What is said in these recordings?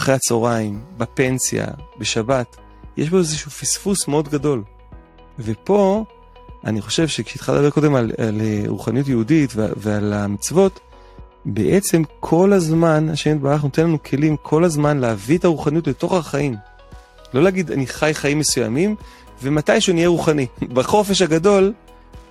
אחרי הצהריים, בפנסיה, בשבת, יש בו איזשהו פספוס מאוד גדול. ופה, אני חושב שכשהתחלת לדבר קודם על, על רוחניות יהודית ועל המצוות, בעצם כל הזמן השם יתברך נותן לנו כלים כל הזמן להביא את הרוחניות לתוך החיים. לא להגיד אני חי חיים מסוימים ומתישהו נהיה רוחני. בחופש הגדול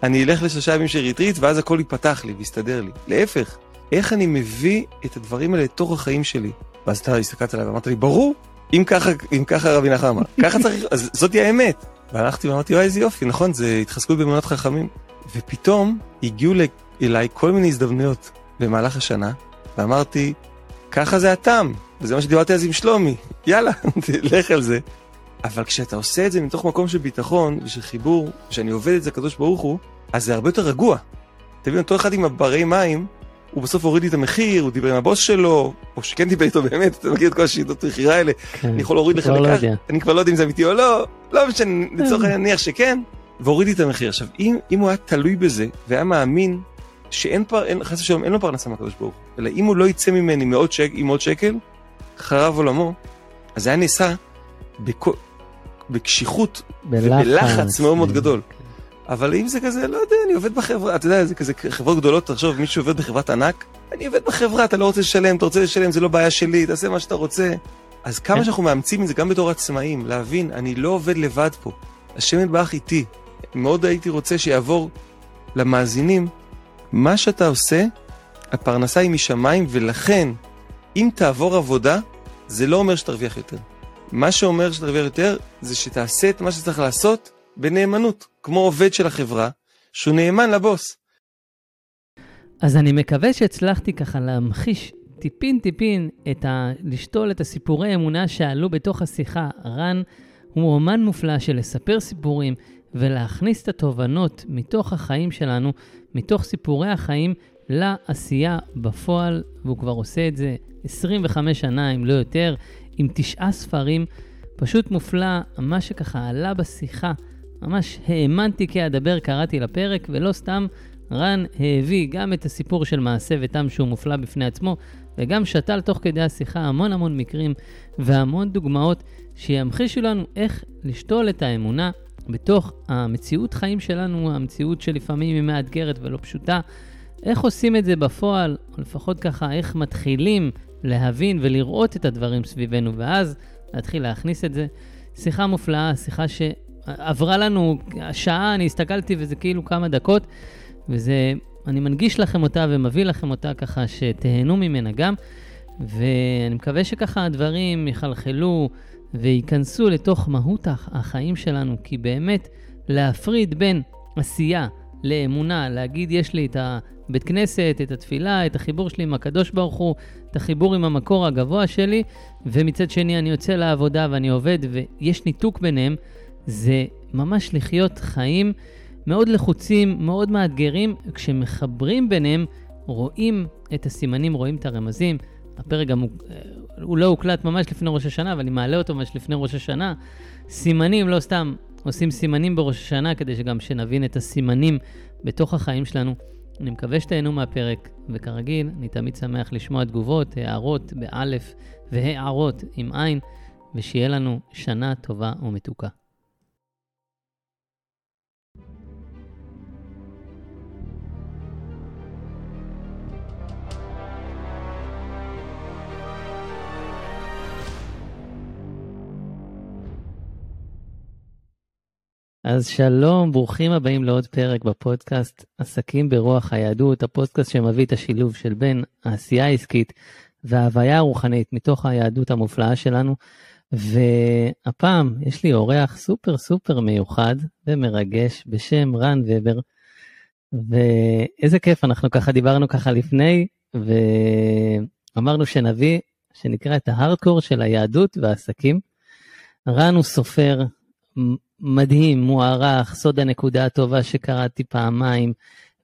אני אלך לשלושה ימים של ריטריט ואז הכל ייפתח לי ויסתדר לי. להפך, איך אני מביא את הדברים האלה לתוך החיים שלי. ואז אתה הסתכלת עליי ואמרת לי ברור, אם ככה, אם ככה רבי אמר, ככה צריך, אז זאתי האמת. והלכתי ואמרתי וואי איזה יופי, נכון, זה התחזקות באמונת חכמים. ופתאום הגיעו אליי כל מיני הזדמנויות במהלך השנה, ואמרתי, ככה זה הטעם, וזה מה שדיברתי אז עם שלומי, יאללה, תלך על זה. אבל כשאתה עושה את זה מתוך מקום של ביטחון ושל חיבור, כשאני עובד את זה הקדוש ברוך הוא, אז זה הרבה יותר רגוע. אתה מבין, אותו אחד עם הברי מים, הוא בסוף הוריד לי את המחיר, הוא דיבר עם הבוס שלו, או שכן דיבר איתו באמת, אתה מכיר את כל השיטות מכירה האלה, כן, אני יכול להוריד לך לא לכך, אני כבר לא יודע אם זה אמיתי או לא, לא משנה, לצורך העניין נניח שכן, והוריד לי את המחיר. עכשיו, אם, אם הוא היה תלוי בזה, והיה מאמין שאין פר... אין, חס ושלום, אין לו פרנסה מהקדוש ברוך הוא, אלא אם הוא לא יצא ממני מאות שק, עם עוד שקל, חרב עולמו, אז זה היה נעשה. בקשיחות ובלחץ מאוד מאוד גדול. אבל אם זה כזה, לא יודע, אני עובד בחברה, אתה יודע, זה כזה חברות גדולות, תחשוב, מי שעובד בחברת ענק, אני עובד בחברה, אתה לא רוצה לשלם, אתה רוצה לשלם, זה לא בעיה שלי, תעשה מה שאתה רוצה. אז כמה כן. שאנחנו מאמצים את זה גם בתור עצמאים, להבין, אני לא עובד לבד פה, השם יתברך איתי. מאוד הייתי רוצה שיעבור למאזינים, מה שאתה עושה, הפרנסה היא משמיים, ולכן, אם תעבור עבודה, זה לא אומר שתרוויח יותר. מה שאומר שתרוויח יותר, זה שתעשה את מה שצריך לעשות בנאמנות, כמו עובד של החברה, שהוא נאמן לבוס. אז אני מקווה שהצלחתי ככה להמחיש טיפין טיפין את ה... לשתול את הסיפורי אמונה שעלו בתוך השיחה. רן הוא אומן מופלא של לספר סיפורים ולהכניס את התובנות מתוך החיים שלנו, מתוך סיפורי החיים, לעשייה בפועל, והוא כבר עושה את זה 25 שנה, אם לא יותר, עם תשעה ספרים. פשוט מופלא, מה שככה עלה בשיחה, ממש האמנתי כי אדבר, קראתי לפרק, ולא סתם רן הביא גם את הסיפור של מעשה ותם שהוא מופלא בפני עצמו, וגם שתל תוך כדי השיחה המון המון מקרים והמון דוגמאות שימחישו לנו איך לשתול את האמונה בתוך המציאות חיים שלנו, המציאות שלפעמים היא מאתגרת ולא פשוטה. איך עושים את זה בפועל, או לפחות ככה, איך מתחילים להבין ולראות את הדברים סביבנו, ואז להתחיל להכניס את זה. שיחה מופלאה, שיחה שעברה לנו שעה, אני הסתכלתי וזה כאילו כמה דקות, וזה, אני מנגיש לכם אותה ומביא לכם אותה ככה שתהנו ממנה גם, ואני מקווה שככה הדברים יחלחלו וייכנסו לתוך מהות החיים שלנו, כי באמת להפריד בין עשייה לאמונה, להגיד יש לי את הבית כנסת, את התפילה, את החיבור שלי עם הקדוש ברוך הוא, את החיבור עם המקור הגבוה שלי, ומצד שני אני יוצא לעבודה ואני עובד ויש ניתוק ביניהם, זה ממש לחיות חיים מאוד לחוצים, מאוד מאתגרים, כשמחברים ביניהם רואים את הסימנים, רואים את הרמזים. הפרק גם הוא, הוא לא הוקלט ממש לפני ראש השנה, אבל אני מעלה אותו ממש לפני ראש השנה. סימנים, לא סתם עושים סימנים בראש השנה, כדי שגם שנבין את הסימנים בתוך החיים שלנו. אני מקווה שתהנו מהפרק, וכרגיל, אני תמיד שמח לשמוע תגובות, הערות באלף והערות עם עין, ושיהיה לנו שנה טובה ומתוקה. אז שלום, ברוכים הבאים לעוד פרק בפודקאסט עסקים ברוח היהדות, הפודקאסט שמביא את השילוב של בין העשייה העסקית וההוויה הרוחנית מתוך היהדות המופלאה שלנו. והפעם יש לי אורח סופר סופר מיוחד ומרגש בשם רן ובר. ואיזה כיף, אנחנו ככה דיברנו ככה לפני, ואמרנו שנביא, שנקרא את ההארדקור של היהדות והעסקים. רן הוא סופר, מדהים, מוערך, סוד הנקודה הטובה שקראתי פעמיים,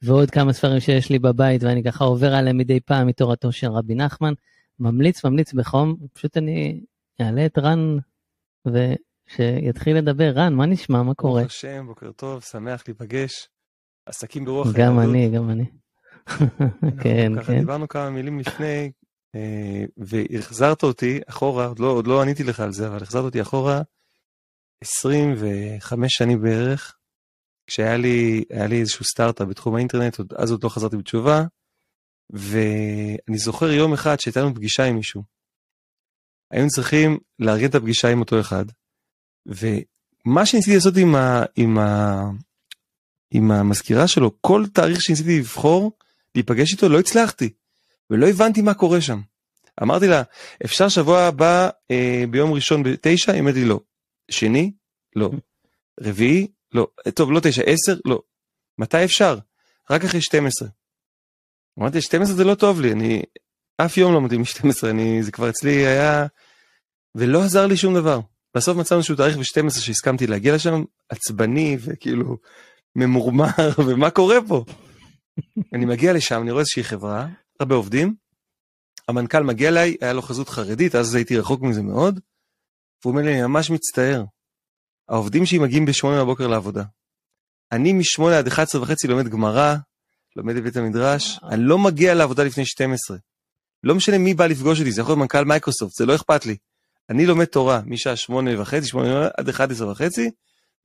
ועוד כמה ספרים שיש לי בבית, ואני ככה עובר עליהם מדי פעם מתורתו של רבי נחמן. ממליץ, ממליץ בחום, פשוט אני אעלה את רן ושיתחיל לדבר. רן, מה נשמע? מה קורה? ברוך השם, בוקר טוב, שמח להיפגש. עסקים ברוח היהדות. גם אני, גם אני. כן, כן. דיברנו כמה מילים לפני, אה, והחזרת אותי אחורה, עוד לא, עוד לא עניתי לך על זה, אבל החזרת אותי אחורה 25 שנים בערך, כשהיה לי, לי איזשהו סטארט-אפ בתחום האינטרנט, אז עוד לא חזרתי בתשובה, ואני זוכר יום אחד שהייתה לנו פגישה עם מישהו. היינו צריכים לארגן את הפגישה עם אותו אחד, ומה שניסיתי לעשות עם, ה, עם, ה, עם המזכירה שלו, כל תאריך שניסיתי לבחור, להיפגש איתו, לא הצלחתי. ולא הבנתי מה קורה שם. אמרתי לה, אפשר שבוע הבא אה, ביום ראשון בתשע? היא אמרת לי לא. שני? לא. רביעי? לא. טוב, לא תשע, עשר? לא. מתי אפשר? רק אחרי 12. אמרתי, 12 זה לא טוב לי, אני אף יום לא מתאים מ-12, אני, זה כבר אצלי היה... ולא עזר לי שום דבר. בסוף מצאנו שהוא תאריך ב-12 שהסכמתי להגיע לשם, עצבני וכאילו ממורמר, ומה קורה פה? אני מגיע לשם, אני רואה איזושהי חברה, הרבה עובדים, המנכ"ל מגיע אליי, היה לו חזות חרדית, אז הייתי רחוק מזה מאוד, והוא אומר לי, אני ממש מצטער, העובדים שלי מגיעים בשמונה בבוקר לעבודה. אני משמונה עד 11 וחצי לומד גמרא, לומד בבית המדרש, אני לא מגיע לעבודה לפני 12. לא משנה מי בא לפגוש אותי, זה יכול להיות מנכ"ל מייקרוסופט, זה לא אכפת לי. אני לומד תורה משעה שמונה וחצי, שמונה עד 11 וחצי,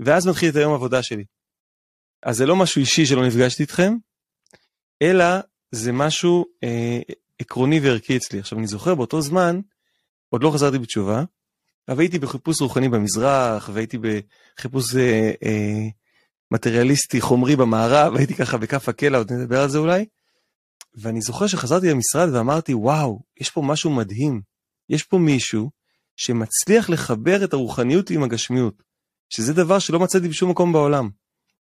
ואז מתחיל את היום העבודה שלי. אז זה לא משהו אישי שלא נפגשתי איתכם, אלא זה משהו אה, עקרוני וערכי אצלי. עכשיו אני זוכר באותו זמן, עוד לא חזרתי בתשובה, אבל הייתי בחיפוש רוחני במזרח, והייתי בחיפוש אה, אה, מטריאליסטי חומרי במערב, הייתי ככה בכף הקלע, עוד נדבר על זה אולי. ואני זוכר שחזרתי למשרד ואמרתי, וואו, יש פה משהו מדהים. יש פה מישהו שמצליח לחבר את הרוחניות עם הגשמיות, שזה דבר שלא מצאתי בשום מקום בעולם,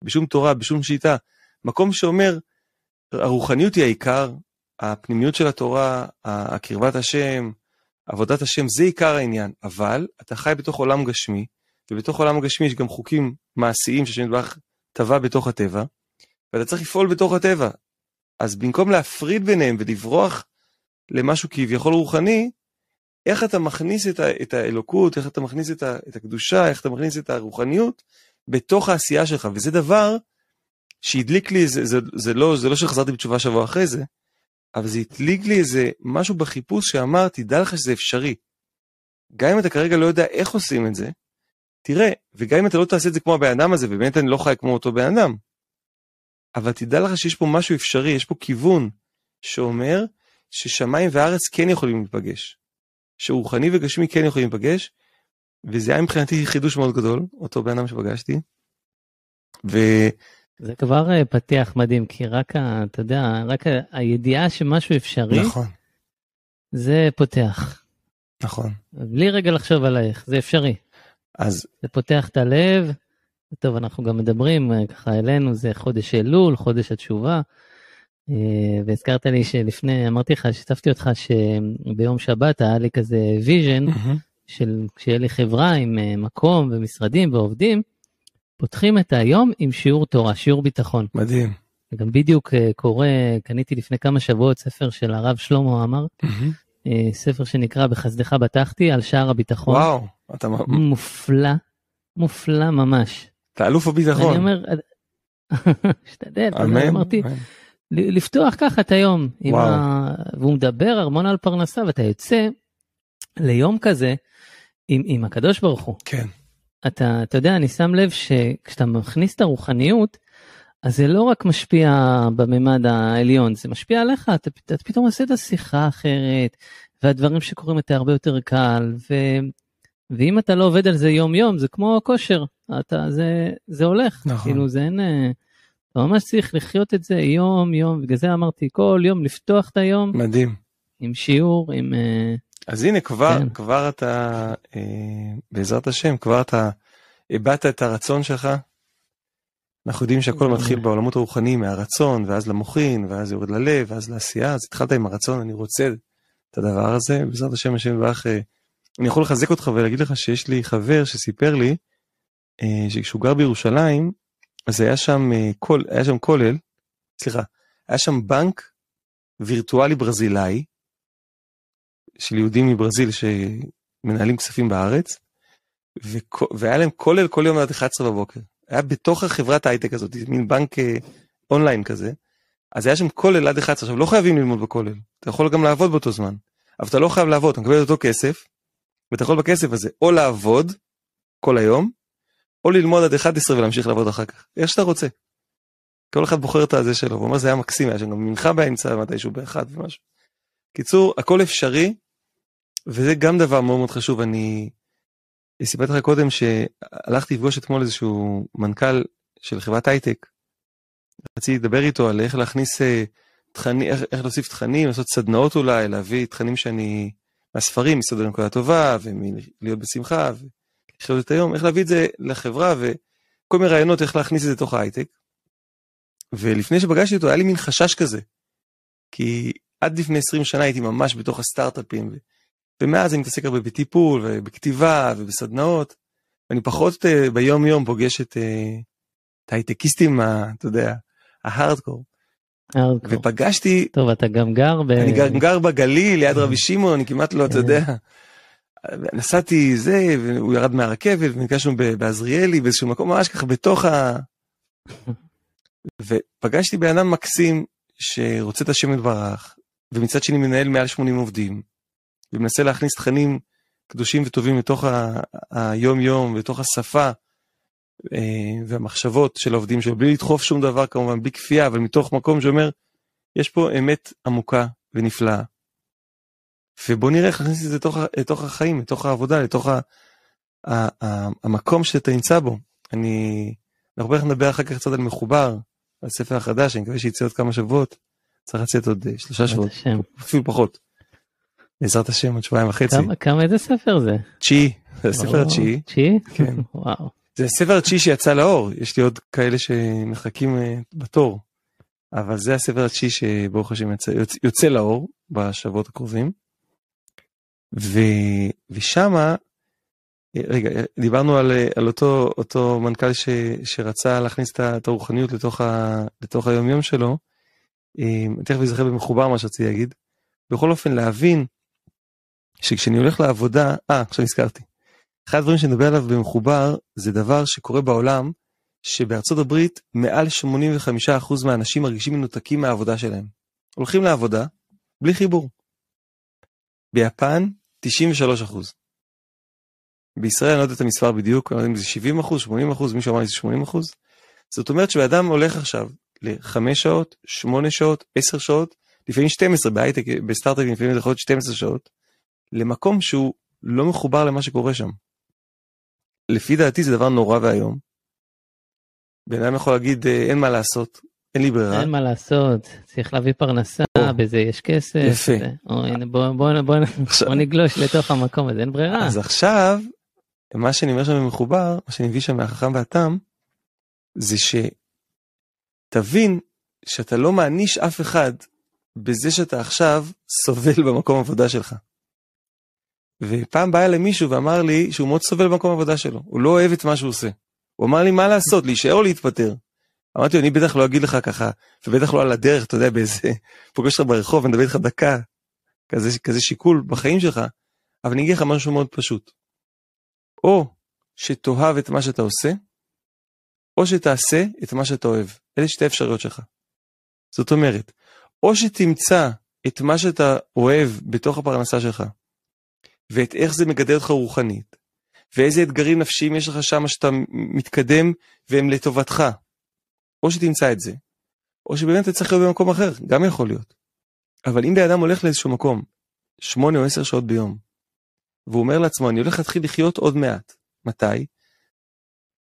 בשום תורה, בשום שיטה. מקום שאומר, הרוחניות היא העיקר, הפנימיות של התורה, הקרבת השם, עבודת השם, זה עיקר העניין. אבל אתה חי בתוך עולם גשמי, ובתוך עולם הגשמי יש גם חוקים מעשיים שהשם יתברך טבע בתוך הטבע, ואתה צריך לפעול בתוך הטבע. אז במקום להפריד ביניהם ולברוח למשהו כביכול רוחני, איך אתה מכניס את, ה, את האלוקות, איך אתה מכניס את, ה, את הקדושה, איך אתה מכניס את הרוחניות בתוך העשייה שלך, וזה דבר שהדליק לי, זה, זה, זה, לא, זה לא שחזרתי בתשובה שבוע אחרי זה, אבל זה הדליק לי איזה משהו בחיפוש שאמר, תדע לך שזה אפשרי. גם אם אתה כרגע לא יודע איך עושים את זה, תראה, וגם אם אתה לא תעשה את זה כמו הבן אדם הזה, ובאמת אני לא חי כמו אותו בן אדם, אבל תדע לך שיש פה משהו אפשרי, יש פה כיוון שאומר ששמיים וארץ כן יכולים להיפגש. שרוחני וגשמי כן יכולים להיפגש, וזה היה מבחינתי חידוש מאוד גדול, אותו בן אדם שפגשתי. ו... זה כבר אה, פתיח מדהים, כי רק, ה, אתה יודע, רק הידיעה שמשהו אפשרי, נכון. זה פותח. נכון. בלי רגע לחשוב עלייך, זה אפשרי. אז... זה פותח את הלב. טוב, אנחנו גם מדברים אה, ככה אלינו, זה חודש אלול, חודש התשובה. אה, והזכרת לי שלפני, אמרתי לך, שיתפתי אותך שביום שבת היה לי כזה vision, mm-hmm. של כשיהיה לי חברה עם מקום ומשרדים ועובדים, פותחים את היום עם שיעור תורה, שיעור ביטחון. מדהים. גם בדיוק אה, קורא, קניתי לפני כמה שבועות ספר של הרב שלמה עמר, mm-hmm. ספר שנקרא בחסדך בטחתי על שער הביטחון. וואו, אתה מופלא, מופלא ממש. אתה אלוף הביטחון. אני אומר, השתדל, אמרתי, לפתוח ככה את היום, ה... והוא מדבר המון על פרנסה ואתה יוצא ליום כזה עם, עם הקדוש ברוך הוא. כן. אתה, אתה יודע, אני שם לב שכשאתה מכניס את הרוחניות, אז זה לא רק משפיע בממד העליון, זה משפיע עליך, אתה, אתה פתאום עושה את השיחה אחרת, והדברים שקורים אתה הרבה יותר קל, ו, ואם אתה לא עובד על זה יום יום, זה כמו כושר, אתה, זה, זה הולך, נכון. כאילו זה אין, אה, אתה ממש צריך לחיות את זה יום יום, בגלל זה אמרתי כל יום לפתוח את היום. מדהים. עם שיעור, עם... אה, אז הנה כבר, כן. כבר אתה, אה, בעזרת השם, כבר אתה הבעת את הרצון שלך. אנחנו יודעים שהכל מתחיל בעולמות הרוחניים מהרצון, ואז למוחין, ואז יורד ללב, ואז לעשייה, אז התחלת עם הרצון, אני רוצה את הדבר הזה, בעזרת השם, השם יברך, אה, אני יכול לחזק אותך ולהגיד לך שיש לי חבר שסיפר לי, אה, שכשהוא גר בירושלים, אז היה שם, אה, כל, היה שם כולל, סליחה, היה שם בנק וירטואלי ברזילאי, של יהודים מברזיל שמנהלים כספים בארץ, והיה להם כולל כל יום עד 11 בבוקר. היה בתוך החברת הייטק הזאת, מין בנק אה, אונליין כזה, אז היה שם כולל עד 11. עכשיו, לא חייבים ללמוד בכולל, אתה יכול גם לעבוד באותו זמן, אבל אתה לא חייב לעבוד, אתה מקבל את אותו כסף, ואתה יכול בכסף הזה או לעבוד כל היום, או ללמוד עד 11 ולהמשיך לעבוד אחר כך, איך שאתה רוצה. כל אחד בוחר את הזה שלו, הוא אומר זה היה מקסים, היה שם גם מנחה באמצע מתישהו באחד ומשהו. קיצור, הכל אפשרי, וזה גם דבר מאוד מאוד חשוב, אני סיפרתי לך קודם שהלכתי לפגוש אתמול איזשהו מנכ"ל של חברת הייטק. רציתי לדבר איתו על איך להכניס אה, תכנים, איך, איך להוסיף תכנים, לעשות סדנאות אולי, להביא תכנים שאני, מהספרים, מסעוד לנקודה טובה, ולהיות בשמחה, ולחיות את היום, איך להביא את זה לחברה, וכל מיני רעיונות איך להכניס את זה לתוך ההייטק. ולפני שפגשתי אותו היה לי מין חשש כזה. כי עד לפני 20 שנה הייתי ממש בתוך הסטארט-אפים, ומאז אני מתעסק הרבה בטיפול ובכתיבה ובסדנאות. אני פחות uh, ביום יום פוגש את, uh, את ההייטקיסטים, אתה יודע, ההארדקור. ופגשתי... טוב, אתה גם גר ב... אני גם גר בגליל, ליד רבי שמעון, אני כמעט לא, אתה יודע. נסעתי זה, והוא ירד מהרכבת, ונפגשנו בעזריאלי, באיזשהו מקום ממש ככה בתוך ה... ופגשתי בן אדם מקסים שרוצה את השם יתברך, ומצד שני מנהל מעל 80 עובדים, ומנסה להכניס תכנים קדושים וטובים לתוך היום יום, לתוך השפה אה, והמחשבות של העובדים שלו, בלי לדחוף שום דבר כמובן, בלי כפייה, אבל מתוך מקום שאומר, יש פה אמת עמוקה ונפלאה. ובוא נראה איך נכניס את זה לתוך, לתוך החיים, לתוך העבודה, לתוך ה, ה, ה, המקום שאתה נמצא בו. אני, אנחנו בטח נדבר אחר כך קצת על מחובר, על ספר החדש, אני מקווה שיצא עוד כמה שבועות. צריך לצאת עוד אה, שלושה שבועות, אפילו פחות. בעזרת השם עוד שבועיים וחצי. כמה, כמה איזה ספר זה? תשיעי, זה הספר התשיעי. תשיעי? כן. וואו. זה הספר התשיעי שיצא לאור, יש לי עוד כאלה שמחכים uh, בתור. אבל זה הספר התשיעי שברוך השם יוצא, יוצא, יוצא לאור בשבועות הקרובים. ו, ושמה, אה, רגע, דיברנו על, על אותו, אותו מנכ"ל ש, שרצה להכניס את הרוחניות לתוך, ה, לתוך היום יום שלו. תכף אזכר במחובר מה שרציתי להגיד. בכל אופן להבין שכשאני הולך לעבודה, אה, עכשיו נזכרתי. אחד הדברים שאני מדבר עליו במחובר זה דבר שקורה בעולם, שבארצות הברית מעל 85% מהאנשים מרגישים מנותקים מהעבודה שלהם. הולכים לעבודה בלי חיבור. ביפן 93%. בישראל אני לא יודע את המספר בדיוק, אני לא יודע אם זה 70 אחוז, 80 אחוז, מישהו אמר לי זה 80 אחוז. זאת אומרת שבאדם הולך עכשיו ל-5 שעות, 8 שעות, 10 שעות, לפעמים 12 בהייטק, בסטארט-אפים לפעמים זה יכול להיות 12 שעות, למקום שהוא לא מחובר למה שקורה שם. לפי דעתי זה דבר נורא ואיום. בן אדם יכול להגיד אה, אין מה לעשות, אין לי ברירה. אין מה לעשות, צריך להביא פרנסה, או, בזה יש כסף. יפה. או, הנה, בוא, בוא, בוא, עכשיו, בוא נגלוש לתוך המקום הזה, אין ברירה. אז עכשיו, מה שאני אומר שם במחובר, מה שאני מביא שם מהחכם והתם, זה שתבין שאתה לא מעניש אף אחד בזה שאתה עכשיו סובל במקום עבודה שלך. ופעם בא אליי מישהו ואמר לי שהוא מאוד סובל במקום עבודה שלו, הוא לא אוהב את מה שהוא עושה. הוא אמר לי מה לעשות, להישאר או להתפטר? אמרתי לו, אני בטח לא אגיד לך ככה, ובטח לא על הדרך, אתה יודע, באיזה, פוגש אותך ברחוב, אני מדבר איתך דקה, כזה, כזה שיקול בחיים שלך, אבל אני אגיד לך משהו מאוד פשוט. או שתאהב את מה שאתה עושה, או שתעשה את מה שאתה אוהב. אלה שתי אפשרויות שלך. זאת אומרת, או שתמצא את מה שאתה אוהב בתוך הפרנסה שלך, ואת איך זה מגדל אותך רוחנית, ואיזה אתגרים נפשיים יש לך שם שאתה מתקדם והם לטובתך. או שתמצא את זה, או שבאמת אתה צריך להיות במקום אחר, גם יכול להיות. אבל אם בן אדם הולך לאיזשהו מקום, שמונה או עשר שעות ביום, והוא אומר לעצמו, אני הולך להתחיל לחיות עוד מעט. מתי?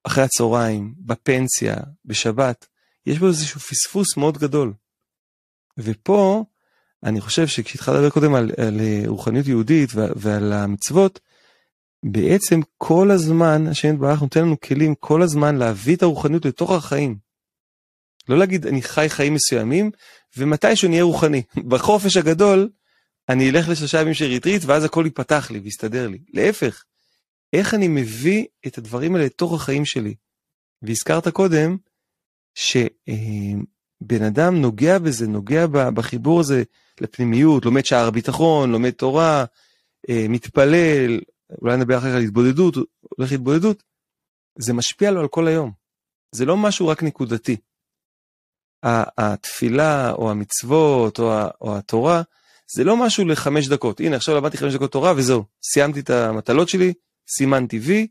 אחרי הצהריים, בפנסיה, בשבת, יש בו איזשהו פספוס מאוד גדול. ופה אני חושב שכשהתחלת לדבר קודם על, על אה, רוחניות יהודית ועל המצוות, בעצם כל הזמן השם יתברך נותן לנו כלים כל הזמן להביא את הרוחניות לתוך החיים. לא להגיד אני חי חיים מסוימים ומתישהו נהיה רוחני. בחופש הגדול אני אלך לשלושה ימים של ריטריט ואז הכל ייפתח לי ויסתדר לי. להפך, איך אני מביא את הדברים האלה לתוך החיים שלי. והזכרת קודם שבן אדם נוגע בזה, נוגע בחיבור הזה לפנימיות, לומד שער ביטחון, לומד תורה, אה, מתפלל, אולי נדבר אחר כך על התבודדות, הולך להתבודדות, זה משפיע לו על כל היום. זה לא משהו רק נקודתי. התפילה או המצוות או, או התורה, זה לא משהו לחמש דקות. הנה, עכשיו למדתי חמש דקות תורה וזהו. סיימתי את המטלות שלי, סימנתי וי,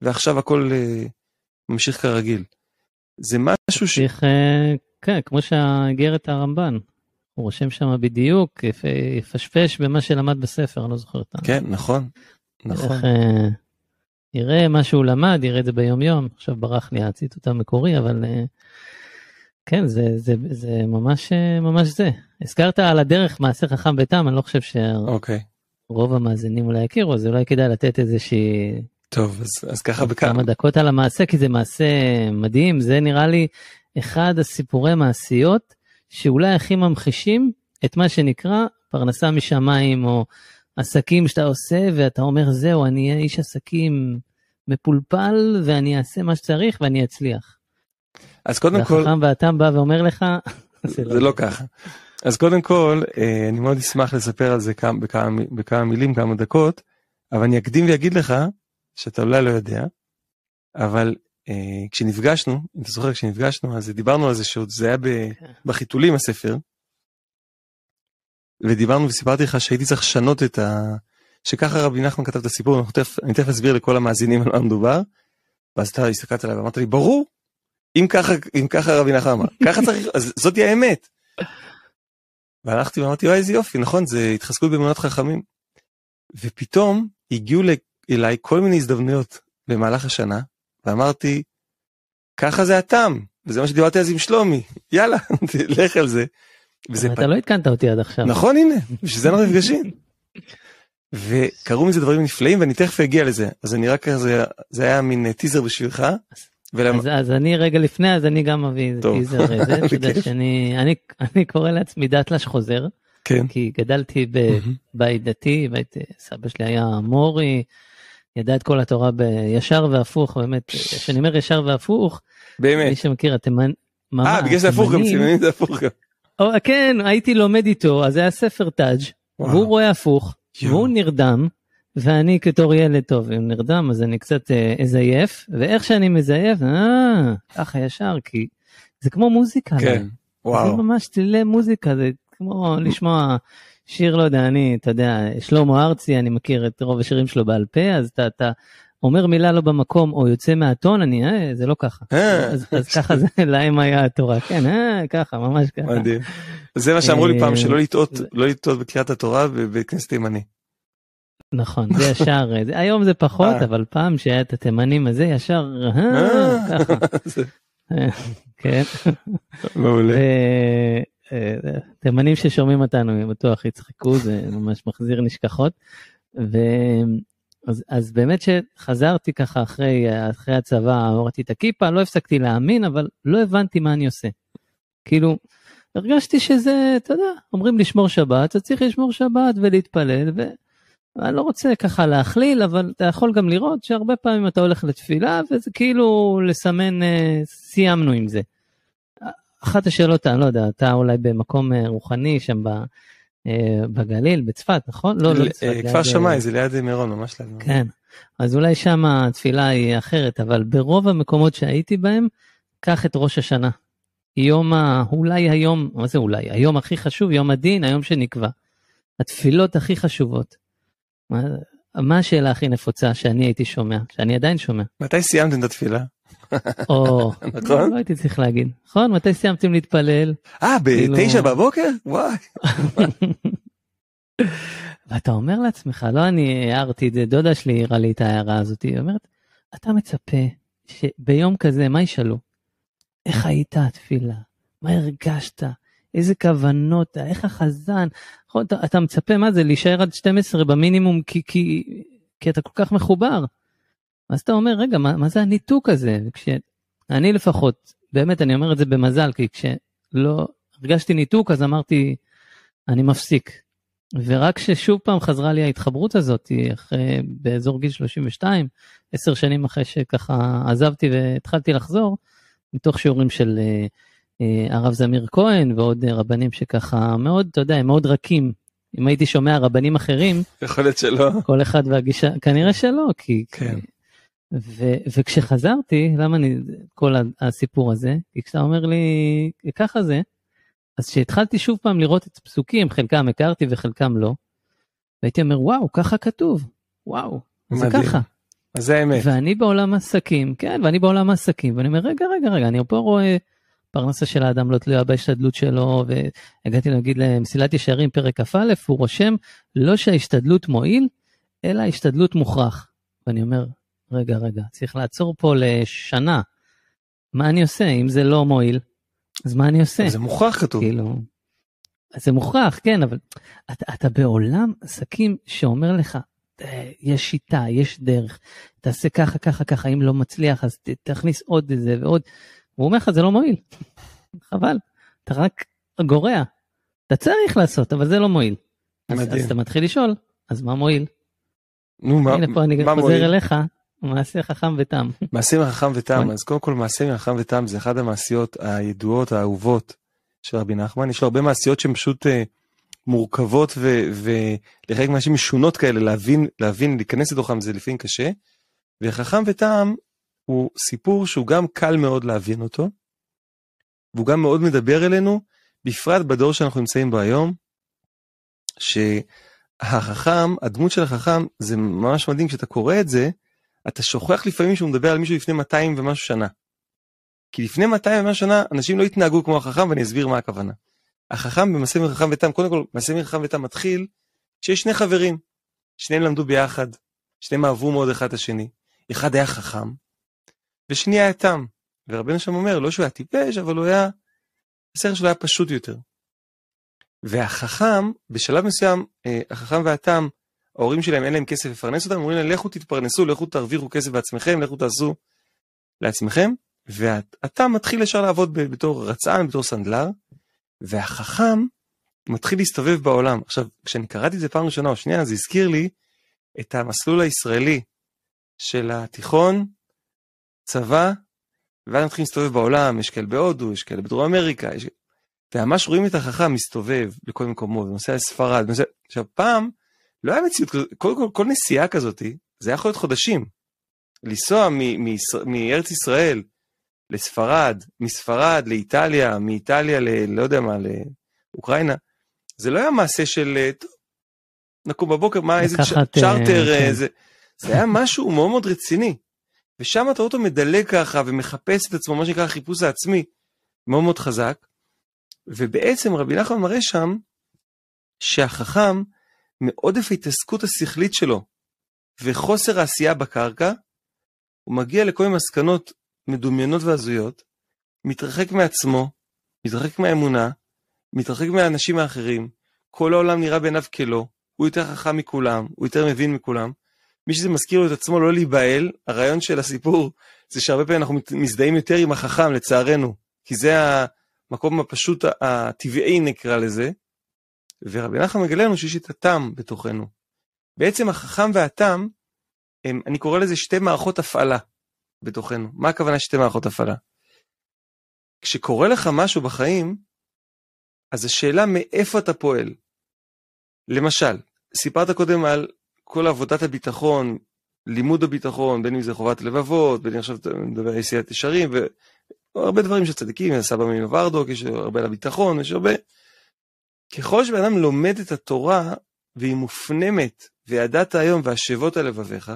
ועכשיו הכל אה, ממשיך כרגיל. זה משהו ש... צריך, אה, כן, כמו שהאיגרת הרמב"ן. הוא רושם שם בדיוק, יפ- יפשפש במה שלמד בספר, אני לא זוכר את ה... כן, נכון. נכון. איך, אה, יראה מה שהוא למד, יראה את זה ביום יום. עכשיו ברח לי הציטוט המקורי, אבל אה, כן, זה, זה, זה ממש, אה, ממש זה. הזכרת על הדרך מעשה חכם בתם, אני לא חושב שרוב אוקיי. המאזינים אולי יכירו, אז אולי כדאי לתת איזושהי טוב, אז, אז ככה בכמה. כמה דקות על המעשה, כי זה מעשה מדהים, זה נראה לי אחד הסיפורי מעשיות שאולי הכי ממחישים את מה שנקרא פרנסה משמיים, או עסקים שאתה עושה ואתה אומר, זהו, אני אהיה איש עסקים מפולפל, ואני אעשה מה שצריך ואני אצליח. אז קודם כל, והחכם והתם בא ואומר לך, זה לא ככה. אז קודם כל, אה, אני מאוד אשמח לספר על זה כמה, בכמה, בכמה מילים, כמה דקות, אבל אני אקדים ואגיד לך, שאתה אולי לא יודע, אבל כשנפגשנו, אם אתה זוכר, כשנפגשנו, אז דיברנו על זה שעוד זה היה ב, בחיתולים הספר, ודיברנו וסיפרתי לך שהייתי צריך לשנות את ה... שככה רבי נחמן כתב את הסיפור, אני תכף, אני תכף אסביר לכל המאזינים על מה מדובר, ואז אתה הסתכלת עליי ואמרת לי, ברור, אם ככה, אם ככה רבי נחמן אמר, ככה צריך, אז זאתי האמת. והלכתי ואמרתי, וואי איזה יופי, נכון, זה התחזקות באמונת חכמים. ופתאום הגיעו אליי כל מיני הזדמנויות במהלך השנה, ואמרתי, ככה זה הטעם, וזה מה שדיברתי אז עם שלומי, יאללה, לך על זה. וזה אתה לא עדכנת אותי עד עכשיו. נכון, הנה, בשביל זה אנחנו נפגשים. וקרו מזה דברים נפלאים ואני תכף אגיע לזה, אז אני רק כזה, זה היה מין טיזר בשבילך. ולמ... אז, אז אני רגע לפני, אז אני גם מביא איזה. טיזר איזה, אתה יודע בכיף. שאני אני, אני קורא לעצמי דתל"ש חוזר, כן. כי גדלתי. בבית דתי, בית, סבא שלי היה מורי, ידע את כל התורה בישר והפוך, באמת, כשאני אומר ישר והפוך, מי באמת. שמכיר, התימן... אה, בגלל שזה הפוך גם, סימנים זה הפוך גם. או, כן, הייתי לומד איתו, אז היה ספר וואו. והוא רואה הפוך. והוא נרדם, ואני בתור ילד טוב, אם נרדם אז אני קצת אה, אזייף, ואיך שאני מזייף, אה, ככה ישר, כי זה כמו מוזיקה. כן, להם. זה וואו. ממש צלילי מוזיקה, זה כמו לשמוע שיר, לא יודע, אני, אתה יודע, שלמה ארצי, אני מכיר את רוב השירים שלו בעל פה, אז אתה, אתה אומר מילה לא במקום או יוצא מהטון, אני, אה, זה לא ככה. אה. אז, אז ככה זה, להם היה התורה, כן, אה, ככה, ממש ככה. מדהים. זה מה שאמרו לי פעם, אה, שלא לטעות, לא לטעות בקריאת התורה בבית כנסת תימני. נכון, זה ישר, אה, זה- היום זה פחות. אבל פעם שהיה את התימנים הזה, ישר, אה, ככה, כן. מעולה. תימנים ששומעים אותנו בטוח יצחקו, זה ממש מחזיר נשכחות. ו... אז, אז באמת שחזרתי ככה אחרי, אחרי הצבא, הורדתי את הכיפה, לא הפסקתי להאמין, אבל לא הבנתי מה אני עושה. כאילו, הרגשתי שזה, אתה יודע, אומרים לשמור שבת, אז צריך לשמור שבת ולהתפלל, ואני לא רוצה ככה להכליל, אבל אתה יכול גם לראות שהרבה פעמים אתה הולך לתפילה, וזה כאילו לסמן, אה, סיימנו עם זה. אחת השאלות, אני לא יודע, אתה אולי במקום אה, רוחני שם ב, אה, בגליל, בצפת, נכון? לא, לא בצפת. אה, כפר שמאי, זה ליד מירון, ממש ליד מירון. כן, אז אולי שם התפילה היא אחרת, אבל ברוב המקומות שהייתי בהם, קח את ראש השנה. יום ה... אולי היום, מה זה אולי? היום הכי חשוב, יום הדין, היום שנקבע. התפילות הכי חשובות. מה, מה השאלה הכי נפוצה שאני הייתי שומע, שאני עדיין שומע? מתי סיימתם את התפילה? או, נכון? לא הייתי צריך להגיד. נכון, מתי סיימתם להתפלל? אה, כאילו- בתשע בבוקר? וואי. ואתה אומר לעצמך, לא אני הערתי את זה, דודה שלי העירה לי את ההערה הזאת, היא אומרת, אתה מצפה שביום כזה, מה ישאלו? איך היית התפילה? מה הרגשת? איזה כוונות, איך החזן? נכון, אתה, אתה מצפה, מה זה, להישאר עד 12 במינימום כי, כי, כי אתה כל כך מחובר. אז אתה אומר, רגע, מה, מה זה הניתוק הזה? וכש... אני לפחות, באמת, אני אומר את זה במזל, כי כשלא הרגשתי ניתוק, אז אמרתי, אני מפסיק. ורק כששוב פעם חזרה לי ההתחברות הזאת, אחרי, באזור גיל 32, עשר שנים אחרי שככה עזבתי והתחלתי לחזור, מתוך שיעורים של אה, אה, הרב זמיר כהן ועוד אה, רבנים שככה מאוד, אתה יודע, הם מאוד רכים. אם הייתי שומע רבנים אחרים, יכול להיות שלא. כל אחד והגישה, כנראה שלא, כי... כן. ו, וכשחזרתי, למה אני, כל הסיפור הזה, כי כשאתה אומר לי, ככה זה, אז כשהתחלתי שוב פעם לראות את הפסוקים, חלקם הכרתי וחלקם לא, והייתי אומר, וואו, ככה כתוב, וואו, זה מדהים. ככה. אז זה האמת. ואני בעולם עסקים, כן, ואני בעולם עסקים, ואני אומר, רגע, רגע, רגע, אני פה רואה פרנסה של האדם לא תלויה בהשתדלות שלו, והגעתי להגיד למסילת ישרים, פרק כ"א, הוא רושם, לא שההשתדלות מועיל, אלא ההשתדלות מוכרח. ואני אומר, רגע, רגע, צריך לעצור פה לשנה. מה אני עושה? אם זה לא מועיל, אז מה אני עושה? זה מוכרח כתוב. כאילו, זה מוכרח, כן, אבל אתה, אתה בעולם עסקים שאומר לך, "אה, יש שיטה, יש דרך, תעשה ככה, ככה, ככה, אם לא מצליח, אז ת, תכניס עוד איזה ועוד. הוא אומר לך, זה לא מועיל. חבל, אתה רק גורע. אתה צריך לעשות, אבל זה לא מועיל. אז. אז אתה מתחיל לשאול, אז מה מועיל? נו, מה, הנה פה אני מה חוזר מועיל? אליך, מעשה חכם ותם. מעשה מחכם ותם, אז קודם כל מעשה מחכם ותם זה אחד המעשיות הידועות, האהובות של רבי נחמן. יש לו הרבה מעשיות שהן פשוט אה, מורכבות ולחלק מהאנשים משונות כאלה, להבין, להבין, להיכנס לתוכם זה לפעמים קשה. וחכם ותם הוא סיפור שהוא גם קל מאוד להבין אותו, והוא גם מאוד מדבר אלינו, בפרט בדור שאנחנו נמצאים בו היום, שהחכם, הדמות של החכם, זה ממש מדהים כשאתה קורא את זה, אתה שוכח לפעמים שהוא מדבר על מישהו לפני 200 ומשהו שנה. כי לפני 200 ומשהו שנה אנשים לא התנהגו כמו החכם ואני אסביר מה הכוונה. החכם במעשה מחכם ותם, קודם כל מעשה מחכם ותם מתחיל שיש שני חברים, שניהם למדו ביחד, שניהם אהבו מאוד אחד את השני, אחד היה חכם, ושני היה תם. ורבנו שם אומר, לא שהוא היה טיפש, אבל הוא היה, הסרט שלו היה פשוט יותר. והחכם, בשלב מסוים, אה, החכם והתם, ההורים שלהם אין להם כסף לפרנס אותם, אומרים להם לכו תתפרנסו, לכו תרוויחו כסף בעצמכם, לכו תעשו לעצמכם, ואתה מתחיל ישר לעבוד בתור רצען, בתור סנדלר, והחכם מתחיל להסתובב בעולם. עכשיו, כשאני קראתי את זה פעם ראשונה או שנייה, זה הזכיר לי את המסלול הישראלי של התיכון, צבא, ואז מתחילים להסתובב בעולם, יש כאלה בהודו, יש כאלה בדרום אמריקה, יש... וממש רואים את החכם מסתובב בכל מקומות, נוסע לספרד, נוסע... עכשיו פעם, לא היה מציאות כזאת, כל, כל, כל נסיעה כזאת, זה יכול להיות חודשים. לנסוע מ- מארץ ישראל לספרד, מספרד לאיטליה, מאיטליה ל... לא יודע מה, לאוקראינה, זה לא היה מעשה של, אה, טוב, נקום בבוקר, מה, איזה צ'- לקחת, אה, צ'רטר, אה, כן. זה, זה היה משהו מאוד מאוד רציני. ושם אתה רואה אותו מדלג ככה ומחפש את עצמו, מה שנקרא החיפוש העצמי, מאוד מאוד חזק. ובעצם רבי נחמן מראה שם שהחכם, מעודף ההתעסקות השכלית שלו וחוסר העשייה בקרקע, הוא מגיע לכל מיני מסקנות מדומיינות והזויות, מתרחק מעצמו, מתרחק מהאמונה, מתרחק מהאנשים האחרים, כל העולם נראה בעיניו כלא, הוא יותר חכם מכולם, הוא יותר מבין מכולם. מי שזה מזכיר לו את עצמו לא להיבהל, הרעיון של הסיפור זה שהרבה פעמים אנחנו מזדהים יותר עם החכם לצערנו, כי זה המקום הפשוט הטבעי נקרא לזה, ורבי נחמן מגלה לנו שיש את התם בתוכנו. בעצם החכם והתם, הם, אני קורא לזה שתי מערכות הפעלה בתוכנו. מה הכוונה שתי מערכות הפעלה? כשקורה לך משהו בחיים, אז השאלה מאיפה אתה פועל. למשל, סיפרת קודם על כל עבודת הביטחון, לימוד הביטחון, בין אם זה חובת לבבות, בין אם עכשיו אתה מדבר על עשיית ישרים, והרבה דברים של צדיקים, סבא מינו ורדוק, יש הרבה על הביטחון, יש הרבה. ככל שבן אדם לומד את התורה והיא מופנמת, וידעת היום והשבות על לבביך,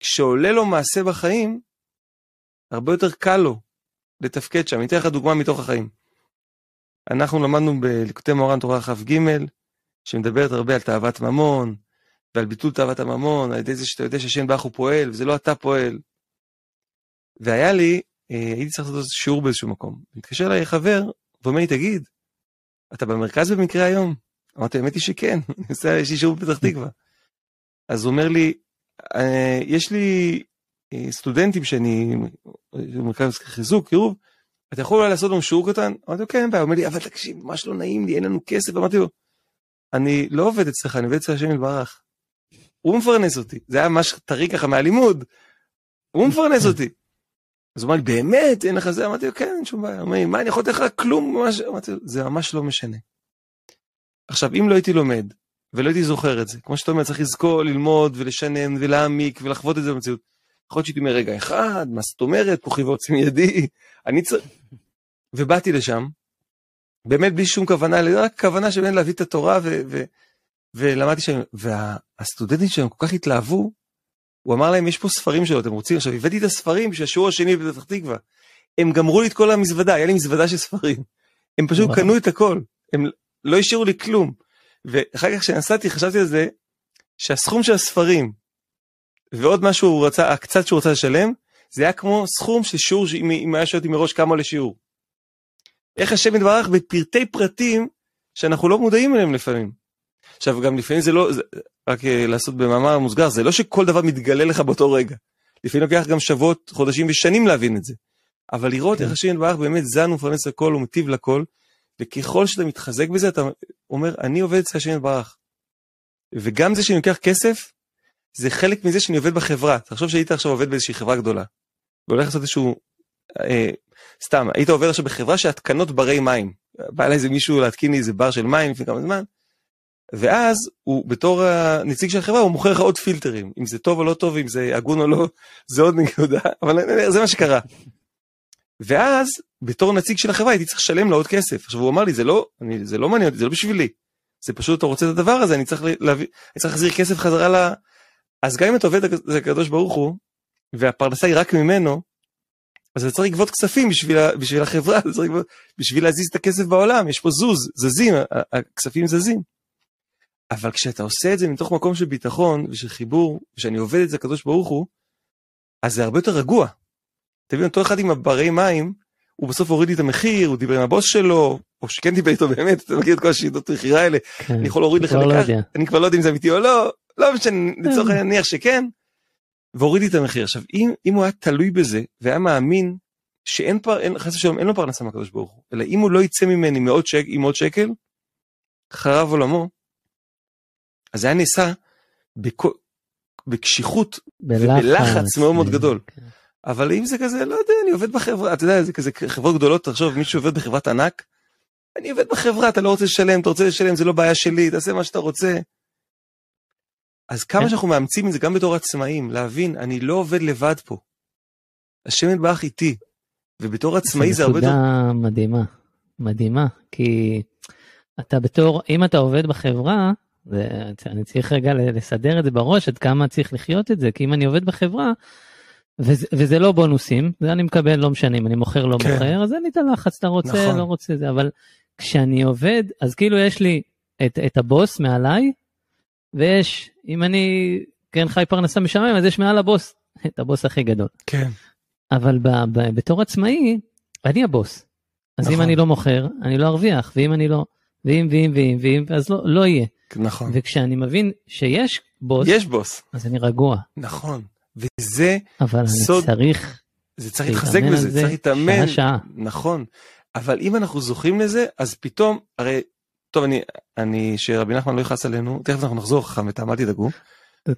כשעולה לו מעשה בחיים, הרבה יותר קל לו לתפקד שם. אני אתן לך דוגמה מתוך החיים. אנחנו למדנו בליקוטי מורן תורה כ"ג, שמדברת הרבה על תאוות ממון, ועל ביטול תאוות הממון, על ידי זה שאתה יודע שהשם באך הוא פועל, וזה לא אתה פועל. והיה לי, אה, הייתי צריך לעשות שיעור באיזשהו מקום. מתקשר אליי חבר, ואומר לי, תגיד, אתה במרכז במקרה היום? אמרתי, האמת היא שכן, אני עושה- יש לי שיעור בפתח תקווה. אז הוא אומר לי, "אה, יש לי אה, סטודנטים שאני, במרכז חיזוק, קירוב, אתה יכול אולי לעשות לנו שיעור קטן? אמרתי לו, כן, אין בעיה. הוא אומר לי, אבל תקשיב, ממש לא נעים לי, אין לנו כסף. אמרתי לו, אני לא עובד אצלך, אני עובד אצל השם יתברך. הוא מפרנס אותי. זה היה ממש טרי ככה מהלימוד. הוא מפרנס אותי. אז הוא אמר לי, באמת, אין לך זה? אמרתי לו, כן, אין שום בעיה. הוא אומר לי, מה, אני יכול לתת לך כלום? ממש... אמרתי לו, זה ממש לא משנה. עכשיו, אם לא הייתי לומד, ולא הייתי זוכר את זה, כמו שאתה אומר, צריך לזכור, ללמוד, ולשנן, ולהעמיק, ולחוות את זה במציאות. יכול להיות שהייתי אומר, רגע, אחד, מה זאת אומרת, כוחי ועוצם ידי, אני צריך... ובאתי לשם, באמת בלי שום כוונה, רק כוונה שבאמת להביא את התורה, ו, ו, ולמדתי שם, והסטודנטים שלהם כל כך התלהבו, הוא אמר להם, יש פה ספרים שלו, אתם רוצים? עכשיו, הבאתי את הספרים של השיעור השני בפתח תקווה. הם גמרו לי את כל המזוודה, היה לי מזוודה של ספרים. הם פשוט. קנו את הכל, הם לא השאירו לי כלום. ואחר כך כשנסעתי חשבתי על זה, שהסכום של הספרים, ועוד משהו הוא רצה, הקצת שהוא רצה לשלם, זה היה כמו סכום של שיעור, אם היה שואל אותי מראש כמה לשיעור. איך השם יתברך בפרטי פרטים שאנחנו לא מודעים אליהם לפעמים. עכשיו גם לפעמים זה לא, זה, רק uh, לעשות במאמר מוסגר, זה לא שכל דבר מתגלה לך באותו רגע. לפעמים לוקח גם שבועות, חודשים ושנים להבין את זה. אבל לראות כן. איך השם יתברך באמת זן ומפרנס הכל ומטיב לכל, וככל שאתה מתחזק בזה אתה אומר אני עובד אצל השם יתברך. וגם זה שאני לוקח כסף, זה חלק מזה שאני עובד בחברה. תחשוב שהיית עכשיו עובד באיזושהי חברה גדולה, והולך לעשות איזשהו, אה, סתם, היית עובד עכשיו בחברה שהתקנות ברי מים. בא אליי איזה מישהו להתקין לי איזה בר של מים לפני כמה זמן, ואז הוא בתור הנציג של החברה הוא מוכר לך עוד פילטרים, אם זה טוב או לא טוב, אם זה הגון או לא, זה עוד נקודה, אבל זה מה שקרה. ואז בתור נציג של החברה הייתי צריך לשלם לו עוד כסף. עכשיו הוא אמר לי זה לא, אני, זה לא מעניין אותי, זה לא בשבילי. זה פשוט אתה רוצה את הדבר הזה, אני צריך להביא, אני צריך להחזיר כסף חזרה ל... אז גם אם אתה עובד לקדוש ברוך הוא, והפרנסה היא רק ממנו, אז אתה צריך לגבות כספים בשביל, בשביל החברה, בשביל להזיז את הכסף בעולם, יש פה זוז, זזים, הכספים זזים. אבל כשאתה עושה את זה מתוך מקום של ביטחון ושל חיבור, ושאני עובד את זה לקדוש ברוך הוא, אז זה הרבה יותר רגוע. אתה מבין, אותו אחד עם הברי מים, הוא בסוף הוריד לי את המחיר, הוא דיבר עם הבוס שלו, או שכן דיבר איתו באמת, אתה מכיר את כל השיטות מכירה האלה, כן, אני יכול להוריד לך לא לכך, אני כבר לא יודע אם זה אמיתי או לא, לא משנה, לצורך העניין נניח שכן, והוריד לי את המחיר. עכשיו, אם, אם הוא היה תלוי בזה, והיה מאמין שאין פר, אין, חס ושלום, אין לו פרנסה מהקדוש ברוך הוא, אלא אם הוא לא יצא ממני מאות שק, עם עוד שקל, חרב עולמו, אז זה היה נעשה בקשיחות ובלחץ מאוד מאוד גדול. כן. אבל אם זה כזה, לא יודע, אני עובד בחברה, אתה יודע, זה כזה חברות גדולות, תחשוב, מישהו עובד בחברת ענק, אני עובד בחברה, אתה לא רוצה לשלם, אתה רוצה לשלם, זה לא בעיה שלי, תעשה מה שאתה רוצה. אז כמה כן. שאנחנו מאמצים את זה גם בתור עצמאים, להבין, אני לא עובד לבד פה. השם יתברך איתי, ובתור עצמאי זה הרבה יותר... זו נקודה מדהימה, מדהימה, כי אתה בתור, אם אתה עובד בחברה, אני צריך רגע לסדר את זה בראש, עד כמה צריך לחיות את זה, כי אם אני עובד בחברה, וזה, וזה לא בונוסים, זה אני מקבל, לא משנה אם אני מוכר לא כן. מוכר, אז אין לי את הלחץ, אתה רוצה, נכון. לא רוצה זה, אבל כשאני עובד, אז כאילו יש לי את, את הבוס מעליי, ויש, אם אני כן חי פרנסה משמיים, אז יש מעל הבוס, את הבוס הכי גדול. כן. אבל ב, ב, בתור עצמאי, אני הבוס. אז נכון. אם אני לא מוכר, אני לא ארוויח, ואם אני לא, ואם ואם ואם ואם, אז לא, לא יהיה. נכון. וכשאני מבין שיש בוס, יש בוס, אז אני רגוע. נכון. וזה אבל סוד, אבל אני צריך, זה צריך להתחזק בזה, צריך להתאמן, שעה שעה. נכון. אבל אם אנחנו זוכים לזה, אז פתאום, הרי, טוב, אני, אני, שרבי נחמן לא יכעס עלינו, תכף אנחנו נחזור חכם ותם, אל תדאגו.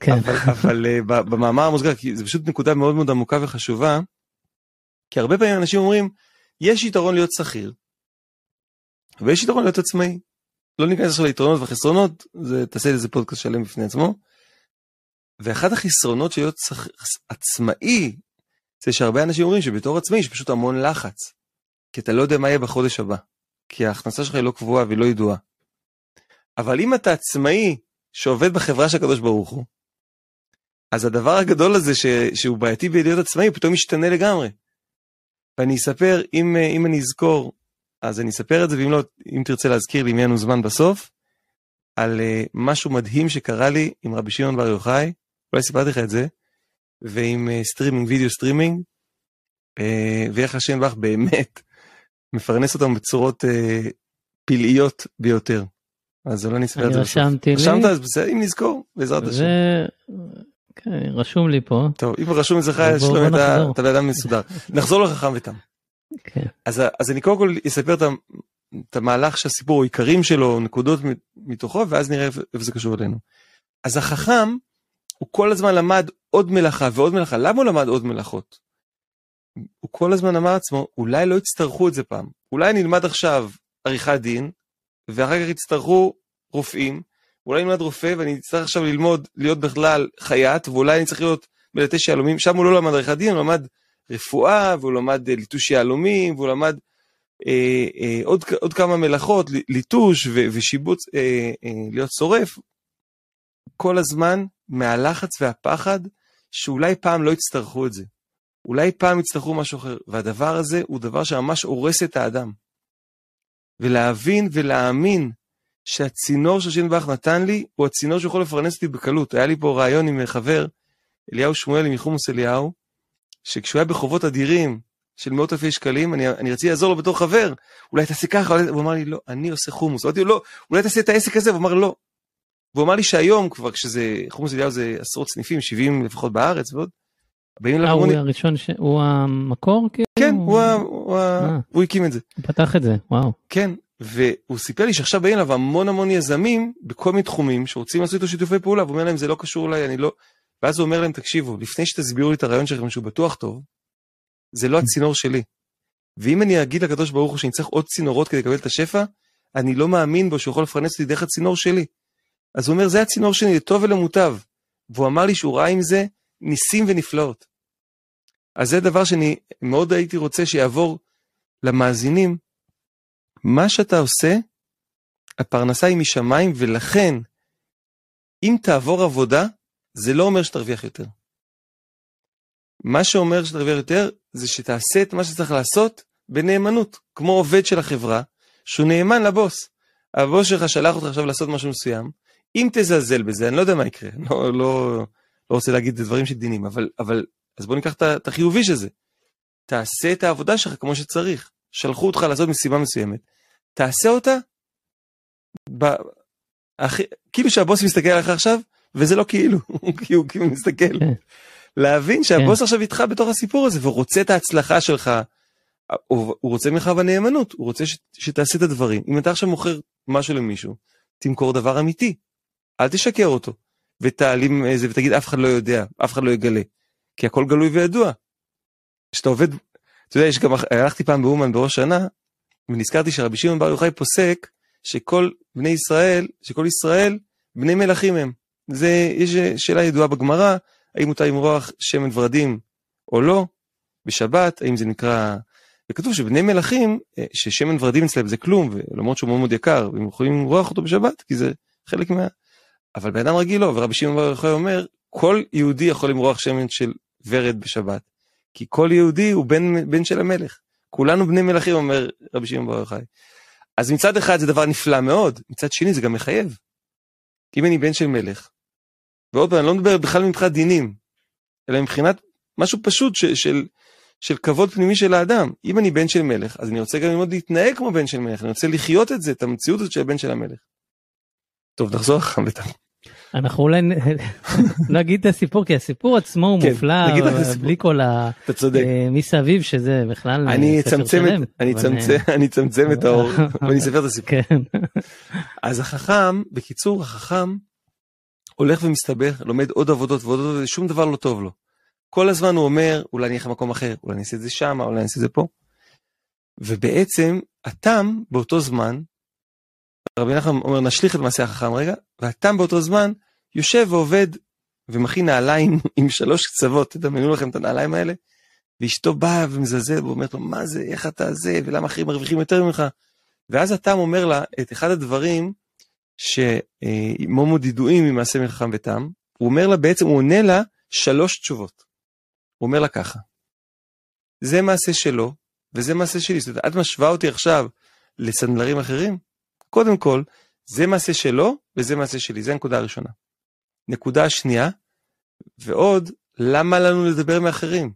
כן. אבל, אבל uh, במאמר המוסגר, כי זה פשוט נקודה מאוד מאוד עמוקה וחשובה, כי הרבה פעמים אנשים אומרים, יש יתרון להיות שכיר, ויש יתרון להיות עצמאי. לא ניכנס עכשיו ליתרונות וחסרונות, זה, תעשה איזה פודקאסט שלם בפני עצמו. ואחד החסרונות של להיות עצמאי, זה שהרבה אנשים אומרים שבתור עצמאי יש פשוט המון לחץ. כי אתה לא יודע מה יהיה בחודש הבא. כי ההכנסה שלך היא לא קבועה והיא לא ידועה. אבל אם אתה עצמאי שעובד בחברה של הקדוש ברוך הוא, אז הדבר הגדול הזה ש... שהוא בעייתי בלהיות עצמאי פתאום משתנה לגמרי. ואני אספר, אם, אם אני אזכור, אז אני אספר את זה, ואם לא, אם תרצה להזכיר לי, אם יהיה לנו זמן בסוף, על אה, משהו מדהים שקרה לי עם רבי שמעון בר יוחאי, אולי סיפרתי לך את זה, ועם streaming, video streaming, ואיך השם יתברך באמת מפרנס אותם בצורות אה, פלאיות ביותר. אז אולי נספר את זה בסוף. אני רשמתי לי. רשמת אז בסדר, אם נזכור, בעזרת השם. כן, רשום לי פה. טוב, אם רשום אצלך, יש לו את הבן אדם מסודר. נחזור לחכם ותם. כן. אז, אז אני קודם כל אספר את, את המהלך שהסיפור, העיקרים שלו, נקודות מתוכו, ואז נראה איפה זה קשור אלינו. אז החכם, הוא כל הזמן למד עוד מלאכה ועוד מלאכה. למה הוא למד עוד מלאכות? הוא כל הזמן אמר לעצמו, אולי לא יצטרכו את זה פעם. אולי נלמד עכשיו עריכת דין, ואחר כך יצטרכו רופאים. אולי נלמד רופא ואני אצטרך עכשיו ללמוד להיות בכלל חייט, ואולי אני צריך להיות מלטש יהלומים. שם הוא לא למד עריכת דין, הוא למד רפואה, והוא למד ליטוש יהלומים, והוא למד... אה, אה, עוד, עוד כמה מלאכות, ליטוש ו, ושיבוץ, אה, אה, להיות שורף, כל הזמן מהלחץ והפחד שאולי פעם לא יצטרכו את זה. אולי פעם יצטרכו משהו אחר, והדבר הזה הוא דבר שממש הורס את האדם. ולהבין ולהאמין שהצינור שהשם ברך נתן לי, הוא הצינור שיכול לפרנס אותי בקלות. היה לי פה רעיון עם חבר, אליהו שמואלי מחומוס אליהו, שכשהוא היה בחובות אדירים של מאות אלפי שקלים, אני, אני רציתי לעזור לו בתור חבר, אולי תעשה ככה, אולי... הוא אמר לי, לא, אני עושה חומוס. אמרתי לו, לא, אולי תעשה את העסק הזה, הוא אמר, לא. והוא אמר לי שהיום כבר, כשזה, חומוס אליהו זה עשרות סניפים, 70 לפחות בארץ ועוד. אה, הוא הראשון, ש... הוא המקור? כאילו? כן, הוא, הוא, אה. הוא הקים את זה. הוא פתח את זה, וואו. כן, והוא סיפר לי שעכשיו באים אליו המון המון יזמים בכל מיני תחומים שרוצים לעשות איתו שיתופי פעולה, והוא אומר להם זה לא קשור אליי, אני לא... ואז הוא אומר להם תקשיבו, לפני שתסבירו לי את הרעיון שלכם שהוא בטוח טוב, זה לא הצינור שלי. ואם אני אגיד לקדוש ברוך הוא שאני צריך עוד צינורות כדי לקבל את השפע, אני לא מאמין בו שהוא יכול לפרנס אותי דרך הצינור שלי. אז הוא אומר זה הצינור שלי לטוב ולמוטב. והוא אמר לי שהוא ראה עם זה ניסים ונפלאות. אז זה דבר שאני מאוד הייתי רוצה שיעבור למאזינים, מה שאתה עושה, הפרנסה היא משמיים, ולכן, אם תעבור עבודה, זה לא אומר שתרוויח יותר. מה שאומר שתרוויח יותר, זה שתעשה את מה שצריך לעשות בנאמנות, כמו עובד של החברה, שהוא נאמן לבוס. הבוס שלך שלח אותך עכשיו לעשות משהו מסוים, אם תזלזל בזה, אני לא יודע מה יקרה, לא, לא, לא רוצה להגיד דברים של דינים, אבל, אבל, אז בוא ניקח את החיובי של זה. תעשה את העבודה שלך כמו שצריך. שלחו אותך לעשות מסיבה מסוימת, תעשה אותה, ב... אח... כאילו שהבוס מסתכל עליך עכשיו, וזה לא כאילו, כי הוא כאילו מסתכל. כן. להבין שהבוס כן. עכשיו איתך בתוך הסיפור הזה, והוא רוצה את ההצלחה שלך, הוא, הוא רוצה ממך בנאמנות, הוא רוצה ש... שתעשה את הדברים. אם אתה עכשיו מוכר משהו למישהו, תמכור דבר אמיתי, אל תשקר אותו, ותעלים איזה, ותגיד אף אחד לא יודע, אף אחד לא יגלה, כי הכל גלוי וידוע. כשאתה עובד אתה יודע, יש גם, הלכתי פעם באומן בראש שנה, ונזכרתי שרבי שמעון בר יוחאי פוסק שכל בני ישראל, שכל ישראל בני מלכים הם. זה, יש שאלה ידועה בגמרא, האם מותר למרוח שמן ורדים או לא, בשבת, האם זה נקרא... וכתוב שבני מלכים, אה, ששמן ורדים אצלם זה כלום, ולמרות שהוא מאוד מאוד יקר, והם יכולים למרוח אותו בשבת, כי זה חלק מה... אבל בן אדם רגיל לא, ורבי שמעון בר יוחאי אומר, כל יהודי יכול למרוח שמן של ורד בשבת. כי כל יהודי הוא בן, בן של המלך. כולנו בני מלכים, אומר רבי שמעון בר יוחאי. אז מצד אחד זה דבר נפלא מאוד, מצד שני זה גם מחייב. אם אני בן של מלך, ועוד פעם, אני לא מדבר בכלל מבחינת דינים, אלא מבחינת משהו פשוט ש, של, של כבוד פנימי של האדם. אם אני בן של מלך, אז אני רוצה גם ללמוד להתנהג כמו בן של מלך, אני רוצה לחיות את זה, את המציאות הזאת של הבן של המלך. טוב, נחזור אחר כך. אנחנו אולי נגיד את הסיפור כי הסיפור עצמו הוא כן, מופלא בלי כל ה... אתה צודק. אה, מסביב שזה בכלל אני אצמצם את אני אה, אצמצם את האור ואני אספר את הסיפור. כן. אז החכם בקיצור החכם הולך ומסתבך לומד עוד עבודות ועוד עבודות שום דבר לא טוב לו. כל הזמן הוא אומר אולי אני אלך למקום אחר אולי אני אעשה את זה שם אולי אני אעשה את זה פה. ובעצם התם באותו זמן רבי נחמן אומר נשליך את מעשה החכם רגע, והתם באותו זמן יושב ועובד ומכין נעליים עם שלוש קצוות, תדמיינו לכם את הנעליים האלה, ואשתו באה ומזלזל ואומרת לו מה זה, איך אתה זה, ולמה אחרים מרוויחים יותר ממך. ואז התם אומר לה את אחד הדברים שמאוד ידועים ממעשה מחכם ותם, הוא אומר לה בעצם, הוא עונה לה שלוש תשובות. הוא אומר לה ככה, זה מעשה שלו וזה מעשה שלי, זאת אומרת, את משווה אותי עכשיו לסנדלרים אחרים? קודם כל, זה מעשה שלו וזה מעשה שלי, זה הנקודה הראשונה. נקודה שנייה, ועוד, למה לנו לדבר מאחרים?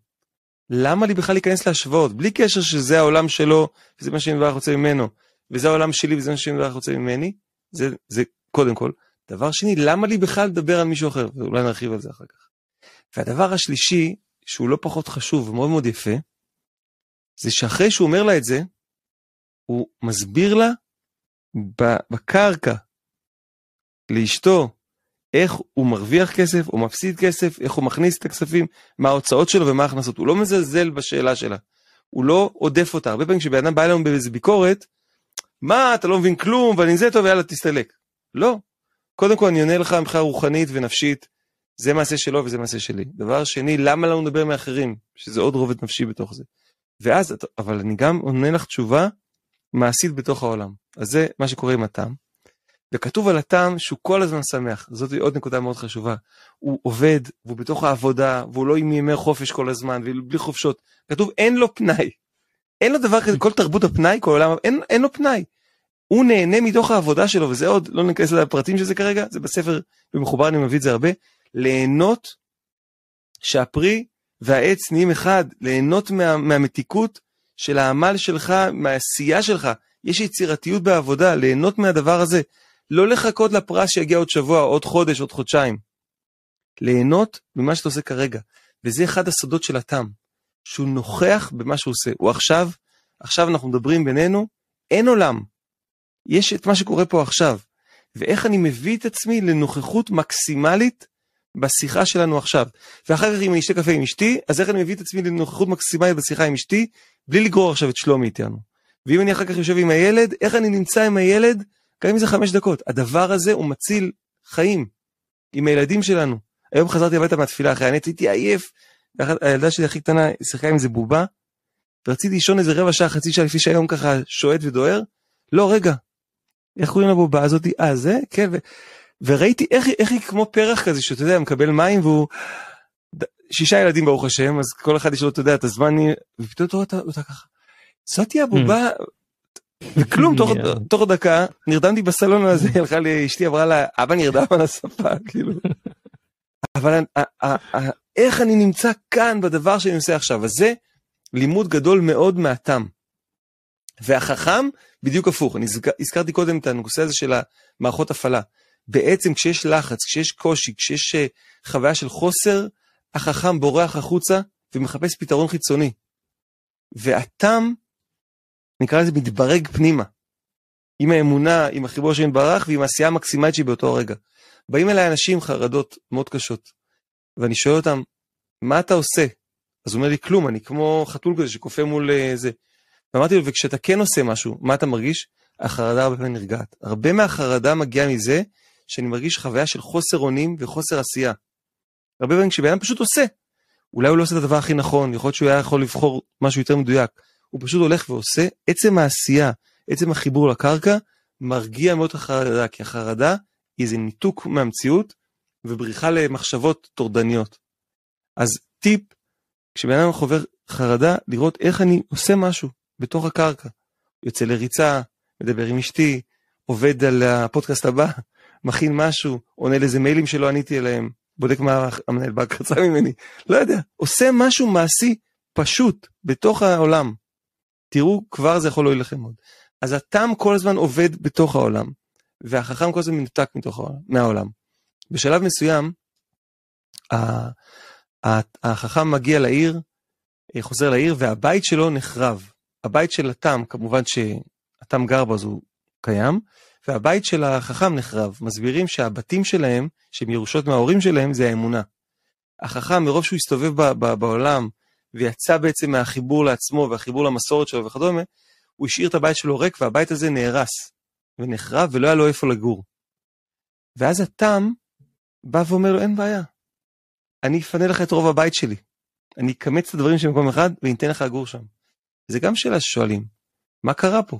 למה לי בכלל להיכנס להשוואות? בלי קשר שזה העולם שלו, וזה מה שאני מברך רוצה ממנו, וזה העולם שלי וזה מה שאני מברך רוצה ממני, זה, זה קודם כל. דבר שני, למה לי בכלל לדבר על מישהו אחר? ואולי נרחיב על זה אחר כך. והדבר השלישי, שהוא לא פחות חשוב ומאוד מאוד יפה, זה שאחרי שהוא אומר לה את זה, הוא מסביר לה בקרקע לאשתו, איך הוא מרוויח כסף, הוא מפסיד כסף, איך הוא מכניס את הכספים, מה ההוצאות שלו ומה ההכנסות. הוא לא מזלזל בשאלה שלה, הוא לא עודף אותה. הרבה פעמים כשבן אדם בא אלינו באיזה ביקורת, מה, אתה לא מבין כלום, ואני זה טוב, יאללה, תסתלק. לא. קודם כל אני עונה לך מבחינה רוחנית ונפשית, זה מעשה שלו וזה מעשה שלי. דבר שני, למה לנו לדבר מאחרים, שזה עוד רובד נפשי בתוך זה. ואז, אבל אני גם עונה לך תשובה מעשית בתוך העולם. אז זה מה שקורה עם הטעם. וכתוב על הטעם שהוא כל הזמן שמח, זאת עוד נקודה מאוד חשובה. הוא עובד, והוא בתוך העבודה, והוא לא עם ימי חופש כל הזמן, ובלי חופשות. כתוב אין לו פנאי. אין לו דבר כזה, כל תרבות הפנאי, כל עולם, אין, אין לו פנאי. הוא נהנה מתוך העבודה שלו, וזה עוד, לא ניכנס לפרטים של זה כרגע, זה בספר, במחובר אני מביא את זה הרבה, ליהנות שהפרי והעץ נהיים אחד, ליהנות מה, מהמתיקות של העמל שלך, מהעשייה שלך. יש יצירתיות בעבודה, ליהנות מהדבר הזה. לא לחכות לפרס שיגיע עוד שבוע, עוד חודש, עוד חודשיים. ליהנות ממה שאתה עושה כרגע. וזה אחד הסודות של התם, שהוא נוכח במה שהוא עושה. הוא עכשיו, עכשיו אנחנו מדברים בינינו, אין עולם. יש את מה שקורה פה עכשיו. ואיך אני מביא את עצמי לנוכחות מקסימלית בשיחה שלנו עכשיו. ואחר כך אם אני אשתה קפה עם אשתי, אז איך אני מביא את עצמי לנוכחות מקסימלית בשיחה עם אשתי, בלי לגרור עכשיו את שלומי איתנו. ואם אני אחר כך יושב עם הילד, איך אני נמצא עם הילד, גם אם זה חמש דקות. הדבר הזה הוא מציל חיים עם הילדים שלנו. היום חזרתי הביתה מהתפילה אחרי הנץ, הייתי עייף. הילדה שלי הכי קטנה שיחקה עם איזה בובה, ורציתי לישון איזה רבע שעה, חצי שעה לפי שהיום ככה שועט ודוהר. לא, רגע, איך קוראים לבובה הזאתי? אה, זה? כן, ו... וראיתי איך, איך היא כמו פרח כזה, שאתה יודע, מקבל מים והוא... שישה ילדים ברוך השם, אז כל אחד יש לו, אתה יודע, את הזמן, ופתאום אתה רואה אותה ככה. זאתי הבובה, וכלום, תוך, תוך דקה נרדמתי בסלון הזה, הלכה לי, אשתי אמרה לה, אבא נרדם על הספה, כאילו. אבל איך אני נמצא כאן בדבר שאני עושה עכשיו, אז זה לימוד גדול מאוד מהתם. והחכם, בדיוק הפוך, אני הזכרתי קודם את הנושא הזה של המערכות הפעלה. בעצם כשיש לחץ, כשיש קושי, כשיש אה, חוויה של חוסר, החכם בורח החוצה ומחפש פתרון חיצוני. והתם, נקרא לזה מתברג פנימה. עם האמונה, עם החיבור של יתברך ועם העשייה המקסימלית שהיא באותו רגע. באים אליי אנשים חרדות מאוד קשות, ואני שואל אותם, מה אתה עושה? אז הוא אומר לי, כלום, אני כמו חתול כזה שקופא מול אה, זה. ואמרתי לו, וכשאתה כן עושה משהו, מה אתה מרגיש? החרדה הרבה פעמים נרגעת. הרבה מהחרדה מגיעה מזה שאני מרגיש חוויה של חוסר אונים וחוסר עשייה. הרבה פעמים כשבן אדם פשוט עושה, אולי הוא לא עושה את הדבר הכי נכון, יכול להיות שהוא היה יכול לבחור משהו יותר מדויק, הוא פשוט הולך ועושה, עצם העשייה, עצם החיבור לקרקע, מרגיע מאוד החרדה, כי החרדה היא איזה ניתוק מהמציאות ובריחה למחשבות טורדניות. אז טיפ, כשבן אדם חובר חרדה, לראות איך אני עושה משהו בתוך הקרקע. יוצא לריצה, מדבר עם אשתי, עובד על הפודקאסט הבא, מכין משהו, עונה לאיזה מיילים שלא עניתי אליהם, בודק מה המנהל באג רצה ממני, לא יודע, עושה משהו מעשי פשוט בתוך העולם. תראו, כבר זה יכול להועיל לכם מאוד. אז התם כל הזמן עובד בתוך העולם, והחכם כל הזמן מנותק מתוך העולם, מהעולם. בשלב מסוים, החכם מגיע לעיר, חוזר לעיר, והבית שלו נחרב. הבית של התם, כמובן שהתם גר בו אז הוא קיים, והבית של החכם נחרב. מסבירים שהבתים שלהם, שהם ירושות מההורים שלהם, זה האמונה. החכם, מרוב שהוא הסתובב בעולם, ויצא בעצם מהחיבור לעצמו והחיבור למסורת שלו וכדומה, הוא השאיר את הבית שלו ריק והבית הזה נהרס ונחרב ולא היה לו איפה לגור. ואז התם בא ואומר לו, אין בעיה, אני אפנה לך את רוב הבית שלי. אני אקמץ את הדברים של מקום אחד ואני אתן לך לגור שם. זה גם שאלה ששואלים, מה קרה פה?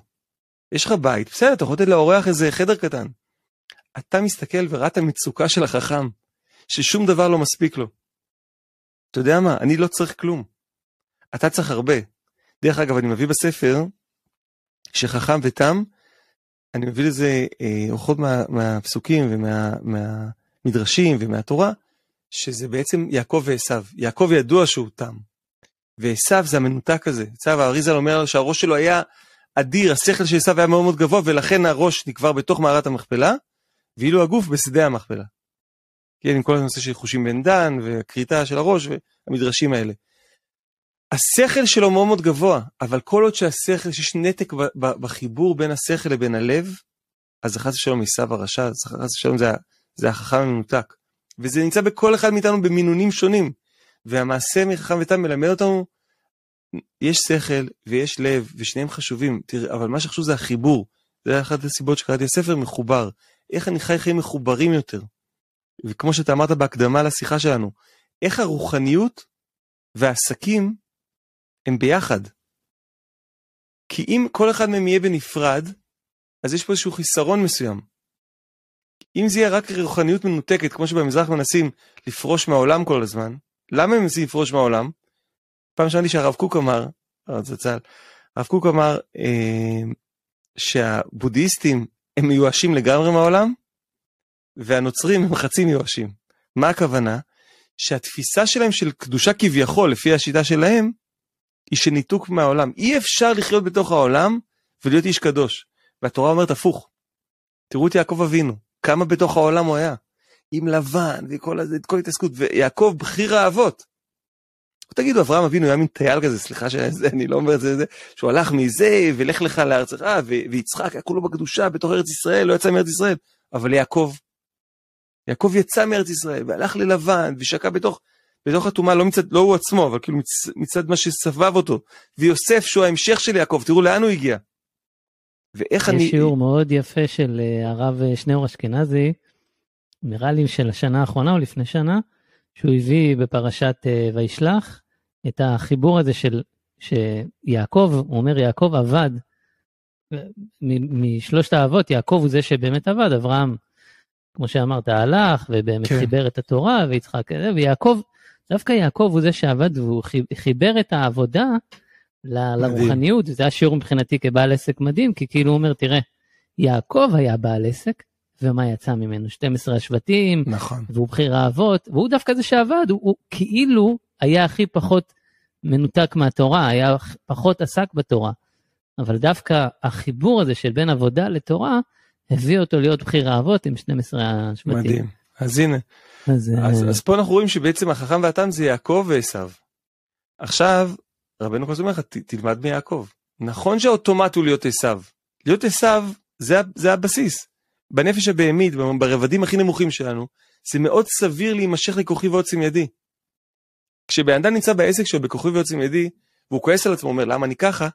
יש לך בית, בסדר, אתה יכול לתת לאורח איזה חדר קטן. אתה מסתכל וראה את המצוקה של החכם, ששום דבר לא מספיק לו. אתה יודע מה, אני לא צריך כלום. אתה צריך הרבה. דרך אגב, אני מביא בספר שחכם ותם, אני מביא לזה אה, אורחות מה, מהפסוקים ומהמדרשים ומה, ומהתורה, שזה בעצם יעקב ועשו. יעקב ידוע שהוא תם, ועשו זה המנותק הזה. עשו האריזה אומר שהראש שלו היה אדיר, השכל של עשו היה מאוד מאוד גבוה, ולכן הראש נקבר בתוך מערת המכפלה, ואילו הגוף בשדה המכפלה. כן, עם כל הנושא של חושים בן דן, וכריתה של הראש, והמדרשים האלה. השכל שלו מאוד מאוד גבוה, אבל כל עוד שהשכל, שיש נתק בחיבור בין השכל לבין הלב, אז חס ושלום עשו הרשע, חס ושלום זה, זה החכם המנותק. וזה נמצא בכל אחד מאיתנו במינונים שונים. והמעשה מחכם ותם מלמד אותנו יש שכל ויש לב ושניהם חשובים, תראה, אבל מה שחשוב זה החיבור. זה אחת הסיבות שקראתי הספר מחובר. איך אני חי חיים מחוברים יותר. וכמו שאתה אמרת בהקדמה לשיחה שלנו, איך הרוחניות והעסקים הם ביחד. כי אם כל אחד מהם יהיה בנפרד, אז יש פה איזשהו חיסרון מסוים. אם זה יהיה רק רוחניות מנותקת, כמו שבמזרח מנסים לפרוש מהעולם כל הזמן, למה הם מנסים לפרוש מהעולם? פעם שמעתי שהרב קוק אמר, זצ"ל, הרב קוק אמר אה, שהבודהיסטים הם מיואשים לגמרי מהעולם, והנוצרים הם חצי מיואשים. מה הכוונה? שהתפיסה שלהם של קדושה כביכול, לפי השיטה שלהם, היא של ניתוק מהעולם. אי אפשר לחיות בתוך העולם ולהיות איש קדוש. והתורה אומרת הפוך. תראו את יעקב אבינו, כמה בתוך העולם הוא היה. עם לבן וכל הזה, כל התעסקות, ויעקב בחיר האבות. תגידו, אברהם אבינו היה מין טייל כזה, סליחה שזה, אני לא אומר את זה, זה שהוא הלך מזה, ולך לך לארצך, ויצחק היה כולו בקדושה בתוך ארץ ישראל, לא יצא מארץ ישראל. אבל יעקב, יעקב יצא מארץ ישראל, והלך ללבן, ושקע בתוך, בתוך הטומאה, לא מצד, לא הוא עצמו, אבל כאילו מצ, מצד מה שסבב אותו. ויוסף, שהוא ההמשך של יעקב, תראו לאן הוא הגיע. ואיך אני... יש שיעור מאוד יפה של אה, הרב אה, שניאור אשכנזי, נראה לי של השנה האחרונה או לפני שנה, שהוא הביא בפרשת אה, וישלח את החיבור הזה של שיעקב, הוא אומר יעקב עבד, משלושת האבות יעקב הוא זה שבאמת עבד, אברהם, כמו שאמרת, הלך ובאמת כן. חיבר את התורה ויצחק, ויעקב, דווקא יעקב הוא זה שעבד והוא חיבר את העבודה לרוחניות, זה השיעור מבחינתי כבעל עסק מדהים, כי כאילו הוא אומר, תראה, יעקב היה בעל עסק, ומה יצא ממנו? 12 השבטים, נכון. והוא בחיר האבות, והוא דווקא זה שעבד, הוא, הוא כאילו היה הכי פחות מנותק מהתורה, היה פחות עסק בתורה. אבל דווקא החיבור הזה של בין עבודה לתורה, הביא אותו להיות בחיר האבות עם 12 השבטים. מדהים. אז הנה. אז, אז, אז פה אנחנו רואים שבעצם החכם והתם זה יעקב ועשו. עכשיו, רבנו הזמן אומר לך, תלמד מיעקב. נכון שהאוטומט הוא להיות עשו. להיות עשו זה, זה הבסיס. בנפש הבהמית, ברבדים הכי נמוכים שלנו, זה מאוד סביר להימשך לכוחי ועוצם ידי. כשבן אדם נמצא בעסק שלו בכוחי ועוצם ידי, והוא כועס על עצמו, אומר למה אני ככה,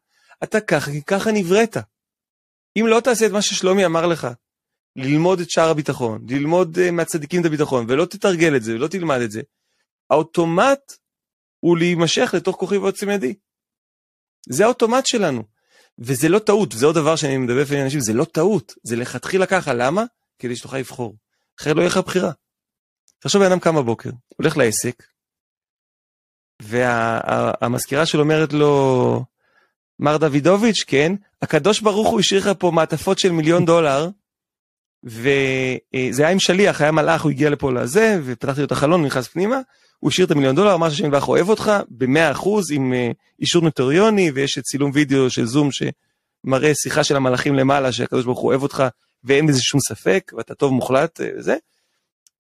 אתה ככה כי ככה נבראת. אם לא תעשה את מה ששלומי אמר לך, ללמוד את שער הביטחון, ללמוד uh, מהצדיקים את הביטחון, ולא תתרגל את זה, ולא תלמד את זה, האוטומט הוא להימשך לתוך כוחי ועוצם ידי. זה האוטומט שלנו. וזה לא טעות, זה עוד דבר שאני מדבר לפעמים אנשים, זה לא טעות, זה לכתחילה ככה, למה? כדי שתוכל לבחור. אחרת לא יהיה לך בחירה. תחשוב בן אדם קם בבוקר, הולך לעסק, והמזכירה וה, שלו אומרת לו, מר דוידוביץ', כן, הקדוש ברוך הוא השאיר לך פה מעטפות של מיליון דולר, וזה היה עם שליח, היה מלאך, הוא הגיע לפה לזה, ופתחתי לו את החלון, נכנס פנימה, הוא השאיר את המיליון דולר, אמר שהשם יברך אוהב אותך, ב-100% עם uh, אישור נוטריוני, ויש צילום וידאו של זום שמראה שיחה של המלאכים למעלה, שהקדוש ברוך הוא אוהב אותך, ואין בזה שום ספק, ואתה טוב מוחלט, וזה. אה,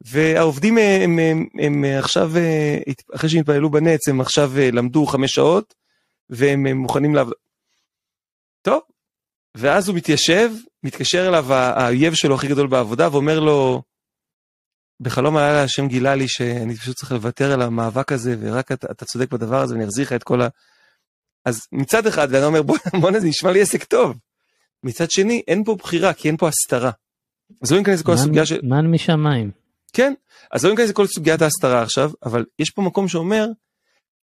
והעובדים הם, הם, הם, הם עכשיו, אה, אחרי שהם התפללו בנץ, הם עכשיו למדו חמש שעות, והם מוכנים לעבוד. טוב, ואז הוא מתיישב, מתקשר אליו האויב שלו הכי גדול בעבודה, ואומר לו, בחלום הלילה השם גילה לי שאני פשוט צריך לוותר על המאבק הזה, ורק אתה, אתה צודק בדבר הזה, ואני אחזיר לך את כל ה... אז מצד אחד, ואני אומר, בוא, בוא זה נשמע לי עסק טוב. מצד שני, אין פה בחירה, כי אין פה הסתרה. אז לא ניכנס לכל הסוגיה של... מן משמיים. כן, אז לא ניכנס לכל סוגיית ההסתרה עכשיו, אבל יש פה מקום שאומר,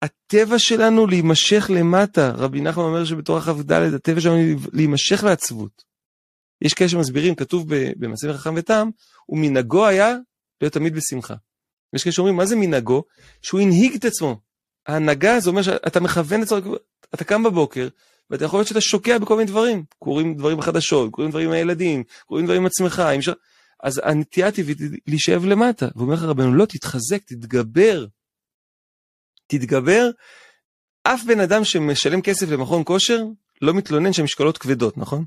הטבע שלנו להימשך למטה, רבי נחמן אומר שבתור כ"ד, הטבע שלנו להימשך לעצבות. יש כאלה שמסבירים, כתוב במעשה חכם ותם, ומנהגו היה להיות תמיד בשמחה. יש כאלה שאומרים, מה זה מנהגו? שהוא הנהיג את עצמו. ההנהגה זה אומר שאתה מכוון את עצמו, אתה קם בבוקר, ואתה יכול להיות שאתה שוקע בכל מיני דברים. קוראים דברים בחדשות, קוראים דברים עם הילדים, קוראים דברים עם עצמך. עם ש... אז הנטייה הטבעית היא להישאב למטה. ואומר לך רבנו, לא, תתחזק, תתגבר. תתגבר. אף בן אדם שמשלם כסף למכון כושר, לא מתלונן שהמשקולות כבדות, נכון?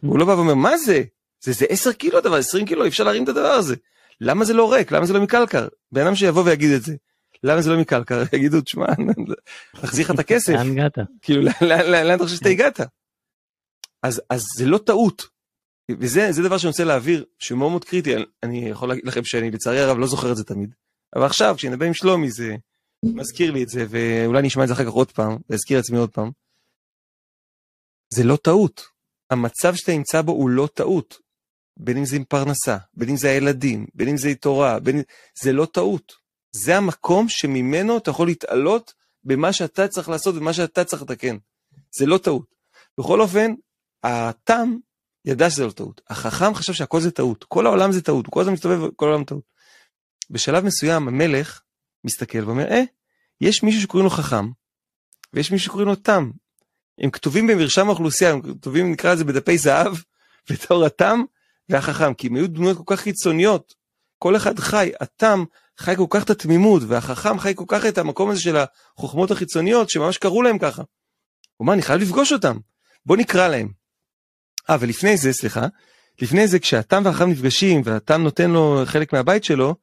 הוא לא בא ואומר, מה זה? זה, זה 10 קילו הדבר, 20 קילו, אי אפשר להרים את הדבר הזה. למה זה לא ריק? למה זה לא מקלקר? בן אדם שיבוא ויגיד את זה. למה זה לא מקלקר? יגידו, תשמע, נחזיר לך את הכסף. לאן הגעת? כאילו, לאן אתה חושב שאתה הגעת? אז, אז זה לא טעות. וזה דבר שאני רוצה להעביר, שהוא מאוד מאוד קריטי, אני יכול להגיד לכם שאני לצערי הרב לא זוכר את זה תמיד. אבל עכשיו, כשאני מדבר עם שלומי, זה מזכיר לי את זה, ואולי נשמע את זה אחר כך עוד פעם, ואזכיר לעצמי עוד פעם. זה לא טעות. המצב שאתה נמצא בו הוא לא טעות. בין אם זה עם פרנסה, בין אם זה הילדים, בין אם זה תורה, בין... זה לא טעות. זה המקום שממנו אתה יכול להתעלות במה שאתה צריך לעשות ומה שאתה צריך לתקן. זה לא טעות. בכל אופן, התם ידע שזה לא טעות. החכם חשב שהכל זה טעות. כל העולם זה טעות, הוא כל הזמן מסתובב, כל העולם טעות. בשלב מסוים המלך מסתכל ואומר, אה, יש מישהו שקוראים לו חכם, ויש מישהו שקוראים לו תם. הם כתובים במרשם האוכלוסייה, הם כתובים, נקרא לזה בדפי זהב, בתור התם והחכם, כי הם היו דמויות כל כך חיצוניות. כל אחד חי, התם חי כל כך את התמימות, והחכם חי כל כך את המקום הזה של החוכמות החיצוניות, שממש קראו להם ככה. הוא אמר, אני חייב לפגוש אותם, בוא נקרא להם. אה, ולפני זה, סליחה, לפני זה כשהתם והחכם נפגשים, והתם נותן לו חלק מהבית שלו,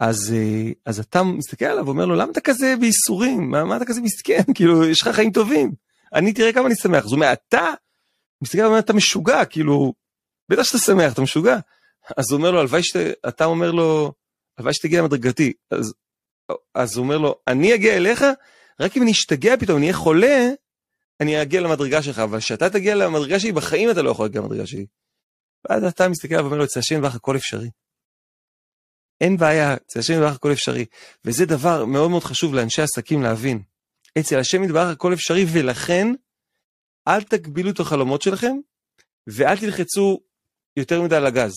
אז, אה, אז התם מסתכל עליו ואומר לו, למה אתה כזה בייסורים? מה, מה אתה כזה מסכן? כאילו, יש לך חיים טובים. אני, תראה כמה אני שמח. אז הוא אומר, אתה? מסתכל עליו, אתה משוגע, כאילו, בטח שאתה שמח, אתה משוגע. אז הוא אומר לו, הלוואי שאתה, אתה אומר לו, הלוואי שתגיע למדרגתי. אז, אז הוא אומר לו, אני אגיע אליך, רק אם אני אשתגע פתאום, אני אהיה חולה, אני אגיע למדרגה שלך, אבל כשאתה תגיע למדרגה שלי, בחיים אתה לא יכול להגיע למדרגה שלי. ואז אתה מסתכל ואומר לו, אצל השם יברך הכל אפשרי. אין בעיה, אצל השם יתברך הכל אפשרי. וזה דבר מאוד מאוד חשוב לאנשי עסקים להבין. אצל השם יתברך הכל אפשרי, ולכן אל תגבילו את החלומות שלכם, ואל תלחצו יותר מדי על הגז.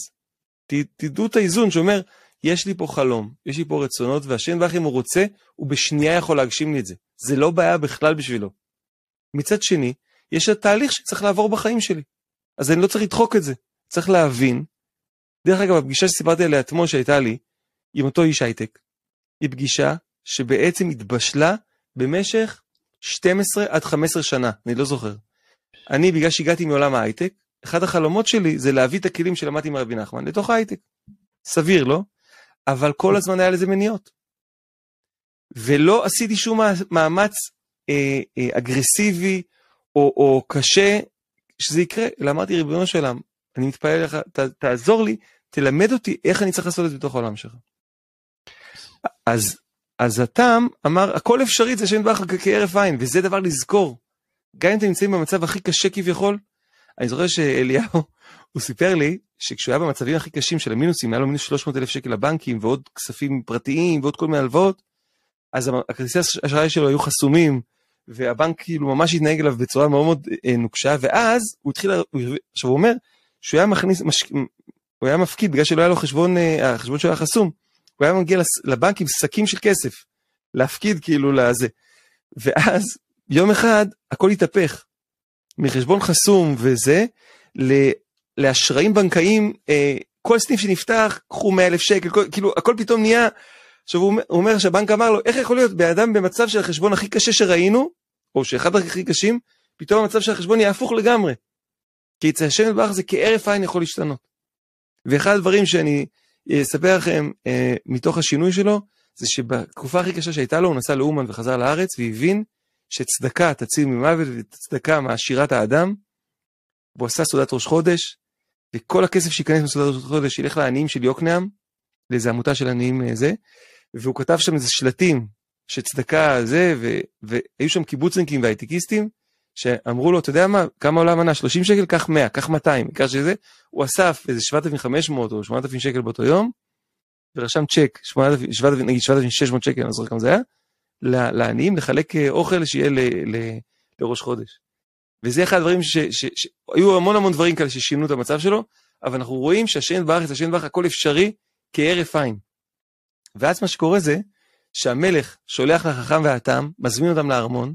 תדעו את האיזון שאומר, יש לי פה חלום, יש לי פה רצונות, והשם יתברך אם הוא רוצה, הוא בשנייה יכול להגשים לי את זה. זה לא בעיה בכלל בשבילו. מצד שני, יש התהליך שצריך לעבור בחיים שלי. אז אני לא צריך לדחוק את זה, צריך להבין. דרך אגב, הפגישה שסיפרתי עליה אתמול שהייתה לי, עם אותו איש הייטק, היא פגישה שבעצם התבשלה במשך 12 עד 15 שנה, אני לא זוכר. אני, בגלל שהגעתי מעולם ההייטק, אחד החלומות שלי זה להביא את הכלים שלמדתי מרבי נחמן לתוך ההייטק. סביר, לא? אבל כל הזמן היה לזה מניעות. ולא עשיתי שום מאמץ אה, אה, אגרסיבי או, או קשה שזה יקרה, אלא אמרתי, ריבונו של עולם, אני מתפלל לך, ת, תעזור לי, תלמד אותי איך אני צריך לעשות את זה בתוך העולם שלך. אז, אז הטעם אמר, הכל אפשרי זה שם יתברך כהרף עין, וזה דבר לזכור. גם אם אתם נמצאים במצב הכי קשה כביכול, אני זוכר שאליהו, הוא סיפר לי שכשהוא היה במצבים הכי קשים של המינוסים, היה לו מינוס 300 אלף שקל לבנקים ועוד כספים פרטיים ועוד כל מיני הלוואות, אז הכרטיסי האשראי שלו היו חסומים, והבנק כאילו ממש התנהג אליו בצורה מאוד מאוד אה, נוקשה, ואז הוא התחיל, עכשיו הוא אומר, שהוא היה מכניס, מש, הוא היה מפקיד בגלל שלא היה לו חשבון, אה, החשבון שלו היה חסום, הוא היה מגיע לבנק עם שקים של כסף, להפקיד כאילו לזה. ואז יום אחד הכל התהפך, מחשבון חסום וזה, לאשראים בנקאיים, אה, כל סניף שנפתח, קחו 100 אלף שקל, כל, כאילו הכל פתאום נהיה, עכשיו הוא, אומר שהבנק אמר לו, איך יכול להיות באדם במצב של החשבון הכי קשה שראינו, או שאחד הכי קשים, פתאום המצב של החשבון יהיה הפוך לגמרי. כי אצל השם יתברך זה כהרף עין יכול להשתנות. ואחד הדברים שאני אספר לכם אה, מתוך השינוי שלו, זה שבתקופה הכי קשה שהייתה לו, הוא נסע לאומן וחזר לארץ, והבין שצדקה תציל ממוות וצדקה מעשירת האדם. והוא עשה סעודת ראש חודש, וכל הכסף שייכנס מסעודת ראש חודש ילך לעניים של יוקנעם, לאיזה עמותה של עניים אה, זה, והוא כתב שם איזה שלטים שצדקה זה, ו, והיו שם קיבוצניקים והייטקיסטים, שאמרו לו, אתה יודע מה, כמה עולה מנה? 30 שקל? קח 100, קח 200, עיקר שזה, הוא אסף איזה 7,500 או 8,000 שקל באותו יום, ורשם צ'ק, 8,000, 7,000, נגיד 7,600 שקל, אני לא זוכר כמה זה היה, לעניים לחלק אה, אוכל שיהיה ל, ל, לראש חודש. וזה אחד הדברים שהיו המון המון דברים כאלה ששינו את המצב שלו, אבל אנחנו רואים שהשם בארץ, השם בארץ, הכל אפשרי כהרף עין. ואז מה שקורה זה שהמלך שולח לחכם והתם, מזמין אותם לארמון,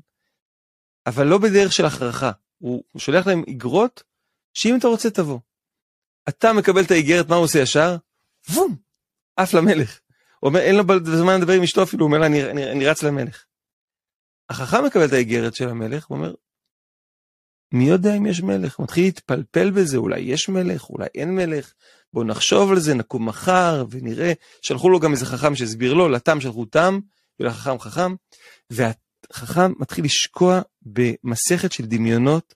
אבל לא בדרך של הכרחה. הוא שולח להם איגרות, שאם אתה רוצה תבוא. אתה מקבל את האיגרת, מה הוא עושה ישר? וום! עף למלך. אומר, אין לו זמן לדבר עם אשתו אפילו, הוא אומר לה, אני, אני, אני רץ למלך. החכם מקבל את האיגרת של המלך, הוא אומר, מי יודע אם יש מלך? מתחיל להתפלפל בזה, אולי יש מלך, אולי אין מלך, בואו נחשוב על זה, נקום מחר ונראה. שלחו לו גם איזה חכם שהסביר לו, לתם שלחו תם, ולחכם חכם, וה... חכם מתחיל לשקוע במסכת של דמיונות,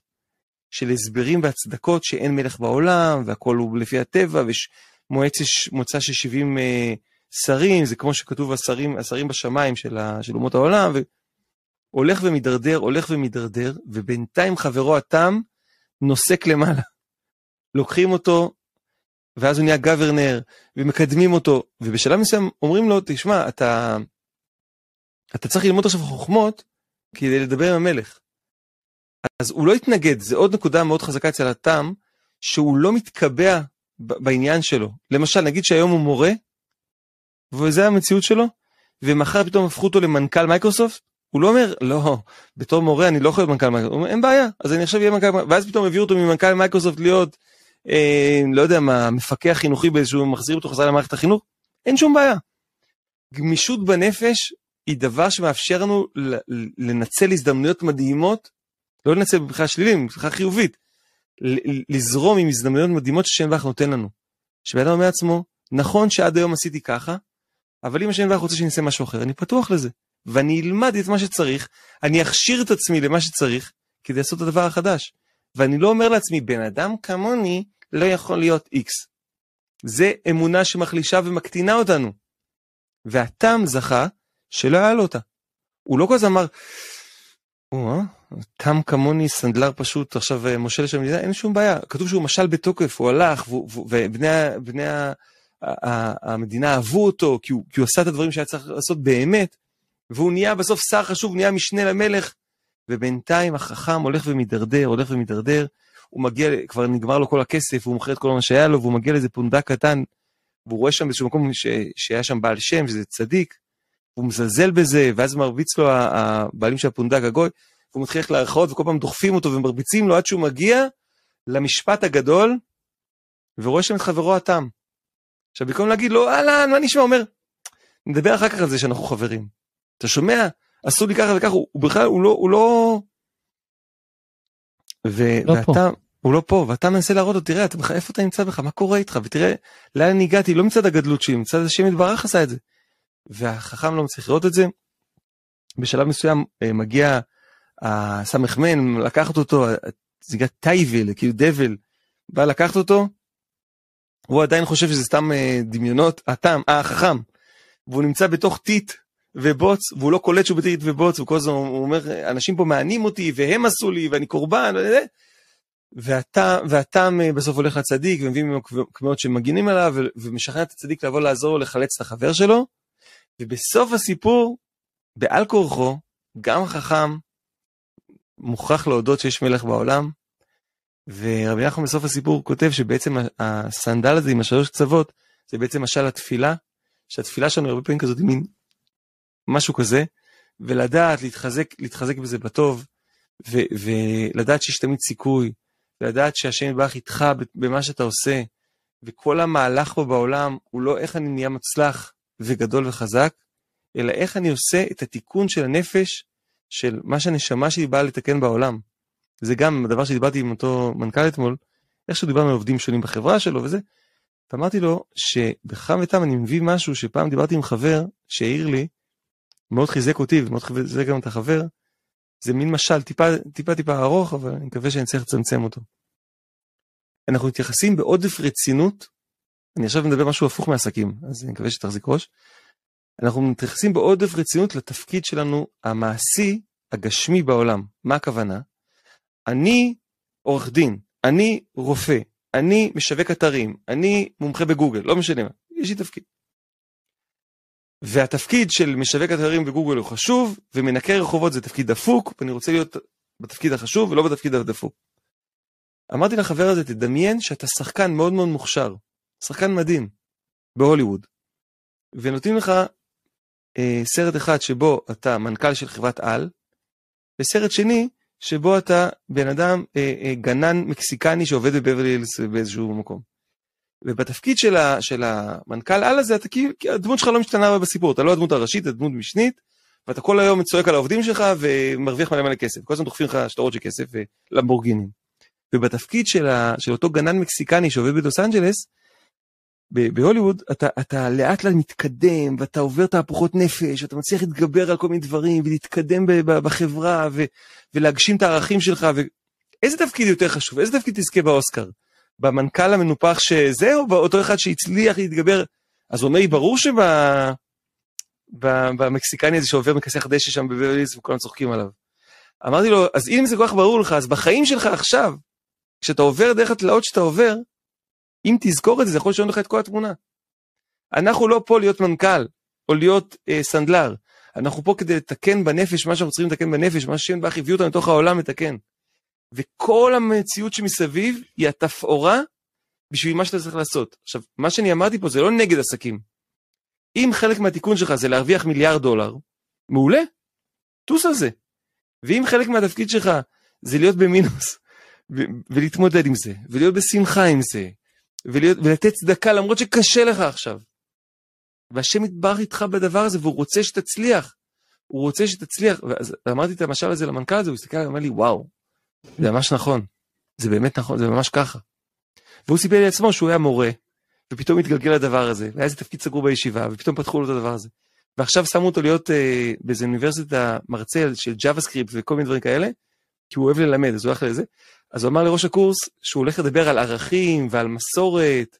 של הסברים והצדקות שאין מלך בעולם, והכל הוא לפי הטבע, ויש מועצת מוצא של 70 uh, אה, שרים, זה כמו שכתוב השרים, השרים בשמיים של, ה, של אומות העולם, והולך ומידרדר, הולך ומידרדר, ובינתיים חברו התם נוסק למעלה. לוקחים אותו, ואז הוא נהיה גוורנר, ומקדמים אותו, ובשלב מסוים אומרים לו, תשמע, אתה, אתה צריך ללמוד עכשיו חוכמות כדי לדבר עם המלך. אז הוא לא התנגד, זה עוד נקודה מאוד חזקה אצל התם, שהוא לא מתקבע בעניין שלו. למשל, נגיד שהיום הוא מורה, וזה המציאות שלו, ומחר פתאום הפכו אותו למנכ"ל מייקרוסופט, הוא לא אומר, לא, בתור מורה אני לא יכול להיות מנכ"ל מייקרוסופט, הוא אומר, אין בעיה, אז אני עכשיו אהיה מנכ"ל, ואז פתאום הביאו אותו ממנכ"ל מייקרוסופט להיות, אה, לא יודע מה, מפקח חינוכי באיזשהו, מחזיר אותו חזרה למערכת החינוך, אין שום בעיה. גמישות בנפש היא דבר שמאפשר לנו לנצל הזדמנויות מדהימות, לא לנצל בבחירה שלילית, בבחירה חיובית, לזרום עם הזדמנויות מדהימות ששם ואך נותן לנו. שבן אדם אומר לעצמו, נכון שעד היום עשיתי ככה, אבל אם השם ואך רוצה שאני אעשה משהו אחר, אני פתוח לזה. ואני אלמד את מה שצריך, אני אכשיר את עצמי למה שצריך, כדי לעשות את הדבר החדש. ואני לא אומר לעצמי, בן אדם כמוני לא יכול להיות איקס. זה אמונה שמחלישה ומקטינה אותנו. והתם זכה שלא היה לו אותה. הוא לא כל הזמן אמר, או, תם כמוני סנדלר פשוט עכשיו אה, מושל של המדינה, אין שום בעיה. כתוב שהוא משל בתוקף, הוא הלך, ובני המדינה אהבו אותו, כי הוא, כי הוא עשה את הדברים שהיה צריך לעשות באמת, והוא נהיה בסוף שר חשוב, נהיה משנה למלך, ובינתיים החכם הולך ומידרדר, הולך ומידרדר, הוא מגיע, כבר נגמר לו כל הכסף, הוא מוכר את כל מה שהיה לו, והוא מגיע לאיזה פונדק קטן, והוא רואה שם באיזשהו מקום ש, שהיה שם בעל שם, שזה צדיק, הוא מזלזל בזה, ואז מרביץ לו הבעלים של הפונדק הגוי, והוא מתחיל ללכת להרחאות, וכל פעם דוחפים אותו ומרביצים לו עד שהוא מגיע למשפט הגדול, ורואה שם את חברו התם. עכשיו, במקום להגיד לו, אהלן, מה נשמע? אומר, נדבר אחר כך על זה שאנחנו חברים. אתה שומע? עשו לי ככה וככה, הוא, בכלל, הוא לא, הוא לא... ו, לא ואתה, פה. הוא לא פה, ואתה מנסה להראות לו, תראה, אתה, איפה אתה נמצא בך, מה קורה איתך, ותראה, לאן אני הגעתי, לא מצד הגדלות שלי, מצד השם יתברך עשה את זה. והחכם לא מצליח לראות את זה. בשלב מסוים אה, מגיע הסמ"ך מ"ם לקחת אותו, זה נקרא טייוול, כאילו devil, בא לקחת אותו, הוא עדיין חושב שזה סתם אה, דמיונות, התם, החכם, והוא נמצא בתוך טיט ובוץ, והוא לא קולט שהוא בטיט ובוץ, וכל הזמן הוא אומר, אנשים פה מענים אותי, והם עשו לי, ואני קורבן, והטעם אה, בסוף הולך לצדיק, ומביא ממנו קמעות שמגינים עליו, ומשכנע את הצדיק לבוא לעזור לו לחלץ את החבר שלו, ובסוף הסיפור, בעל כורחו, גם החכם מוכרח להודות שיש מלך בעולם, ורבי נחמן בסוף הסיפור כותב שבעצם הסנדל הזה עם השלוש קצוות, זה בעצם משל התפילה, שהתפילה שלנו הרבה פעמים כזאת מין משהו כזה, ולדעת להתחזק, להתחזק בזה בטוב, ו, ולדעת שיש תמיד סיכוי, ולדעת שהשם יתברך איתך במה שאתה עושה, וכל המהלך פה בעולם הוא לא איך אני נהיה מצלח וגדול וחזק, אלא איך אני עושה את התיקון של הנפש, של מה שהנשמה שלי באה לתקן בעולם. זה גם הדבר שדיברתי עם אותו מנכ"ל אתמול, איך שדיברנו על עובדים שונים בחברה שלו וזה, ואמרתי לו שבחם ותם אני מביא משהו שפעם דיברתי עם חבר שהעיר לי, מאוד חיזק אותי ומאוד חיזק גם את החבר, זה מין משל טיפה טיפה טיפה ארוך, אבל אני מקווה שאני צריך לצמצם אותו. אנחנו מתייחסים בעודף רצינות, אני עכשיו מדבר משהו הפוך מעסקים, אז אני מקווה שתחזיק ראש. אנחנו מתייחסים בעודף רצינות לתפקיד שלנו המעשי, הגשמי בעולם. מה הכוונה? אני עורך דין, אני רופא, אני משווק אתרים, אני מומחה בגוגל, לא משנה מה, יש לי תפקיד. והתפקיד של משווק אתרים בגוגל הוא חשוב, ומנקה רחובות זה תפקיד דפוק, ואני רוצה להיות בתפקיד החשוב ולא בתפקיד הדפוק. אמרתי לחבר הזה, תדמיין שאתה שחקן מאוד מאוד מוכשר, שחקן מדהים, בהוליווד, ונותנים לך אה, סרט אחד שבו אתה מנכ"ל של חברת על, וסרט שני שבו אתה בן אדם, אה, אה, גנן מקסיקני שעובד בבברלי הילס באיזשהו מקום. ובתפקיד של, ה, של המנכ"ל על הזה, אתה כאילו, הדמות שלך לא משתנה בסיפור, אתה לא הדמות הראשית, אתה דמות משנית, ואתה כל היום צועק על העובדים שלך ומרוויח מלא מלא כסף. כל הזמן דוחפים לך שטרות של כסף ולמבורגינים. ובתפקיד של, ה, של אותו גנן מקסיקני שעובד בלוס אנג'לס, בהוליווד אתה, אתה לאט לאט מתקדם ואתה עובר תהפוכות נפש ואתה מצליח להתגבר על כל מיני דברים ולהתקדם בחברה ו, ולהגשים את הערכים שלך ואיזה תפקיד יותר חשוב? איזה תפקיד תזכה באוסקר? במנכ"ל המנופח שזה או באותו אחד שהצליח להתגבר? אז הוא אומר לי ברור שבמקסיקני הזה שעובר מכסח דשא שם בברליס וכולם צוחקים עליו. אמרתי לו אז אם זה כל כך ברור לך אז בחיים שלך עכשיו כשאתה עובר דרך התלאות שאתה עובר אם תזכור את זה, זה יכול לשנות לך את כל התמונה. אנחנו לא פה להיות מנכ"ל, או להיות אה, סנדלר. אנחנו פה כדי לתקן בנפש מה שאנחנו צריכים לתקן בנפש, מה ששם באך הביא אותנו לתוך העולם לתקן. וכל המציאות שמסביב היא התפאורה בשביל מה שאתה צריך לעשות. עכשיו, מה שאני אמרתי פה זה לא נגד עסקים. אם חלק מהתיקון שלך זה להרוויח מיליארד דולר, מעולה, טוס על זה. ואם חלק מהתפקיד שלך זה להיות במינוס ולהתמודד עם זה, ולהיות בשמחה עם זה, ולהיות, ולתת צדקה למרות שקשה לך עכשיו. והשם יתברך איתך בדבר הזה, והוא רוצה שתצליח. הוא רוצה שתצליח. ואז אמרתי את המשל הזה למנכ"ל הזה, הוא הסתכל עליי ואמר לי, וואו, זה ממש נכון. זה באמת נכון, זה ממש ככה. והוא סיפר לי עצמו שהוא היה מורה, ופתאום התגלגל לדבר הזה, והיה איזה תפקיד סגור בישיבה, ופתאום פתחו לו את הדבר הזה. ועכשיו שמו אותו להיות אה, באיזה אוניברסיטה מרצה של JavaScript וכל מיני דברים כאלה, כי הוא אוהב ללמד, אז הוא הולך לזה. אז הוא אמר לראש הקורס שהוא הולך לדבר על ערכים ועל מסורת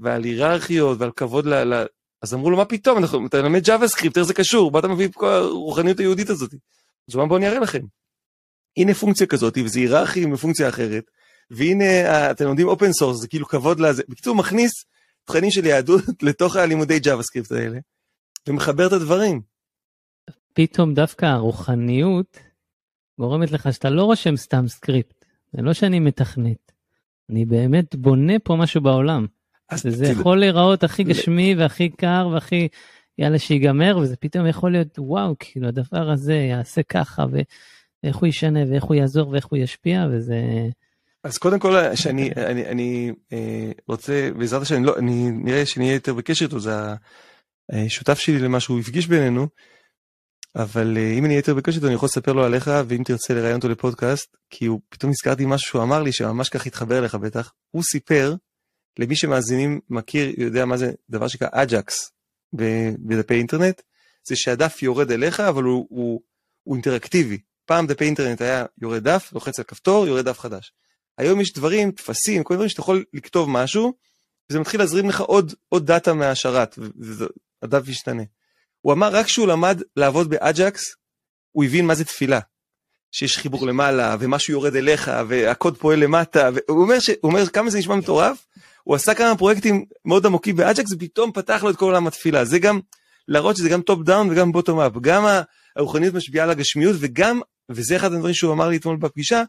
ועל היררכיות ועל כבוד ל... ל... אז אמרו לו, מה פתאום, אנחנו, אתה ללמד JavaScript, איך זה קשור? מה אתה מביא את כל הרוחניות היהודית הזאת? אז הוא אמר, בואו אני אראה לכם. הנה פונקציה כזאת, וזה היררכי מפונקציה אחרת, והנה אה, אתם לומדים open source, זה כאילו כבוד לזה. בקיצור, מכניס תכנים של יהדות לתוך הלימודי JavaScript האלה, ומחבר את הדברים. פתאום דווקא הרוחניות גורמת לך שאתה לא רושם סתם script. זה לא שאני מתכנת. אני באמת בונה פה משהו בעולם. אז זה תדע... יכול להיראות הכי גשמי והכי קר והכי יאללה שיגמר וזה פתאום יכול להיות וואו כאילו הדבר הזה יעשה ככה ואיך הוא ישנה ואיך הוא יעזור ואיך הוא ישפיע וזה. אז קודם כל שאני אני, אני אה, רוצה בעזרת השם לא אני נראה שנהיה יותר בקשר איתו זה השותף שלי למה שהוא הפגיש בינינו. אבל uh, אם אני יותר בקשר איתו אני יכול לספר לו עליך ואם תרצה לראיין אותו לפודקאסט כי הוא פתאום נזכרתי משהו שהוא אמר לי שממש כך התחבר אליך בטח הוא סיפר למי שמאזינים מכיר יודע מה זה דבר שנקרא AJAX בדפי אינטרנט זה שהדף יורד אליך אבל הוא, הוא, הוא אינטראקטיבי פעם דפי אינטרנט היה יורד דף לוחץ על כפתור יורד דף חדש. היום יש דברים טפסים כל דברים שאתה יכול לכתוב משהו וזה מתחיל להזרים לך עוד עוד data מהשרת והדף ישתנה. הוא אמר רק כשהוא למד לעבוד ב AJAX, הוא הבין מה זה תפילה. שיש חיבור למעלה, ומשהו יורד אליך, והקוד פועל למטה, והוא אומר, ש... אומר כמה זה נשמע מטורף, הוא עשה כמה פרויקטים מאוד עמוקים ב AJAX, ופתאום פתח לו את כל עולם התפילה. זה גם להראות שזה גם top down וגם bottom up. גם הרוחניות משפיעה על הגשמיות, וגם, וזה אחד הדברים שהוא אמר לי אתמול בפגישה,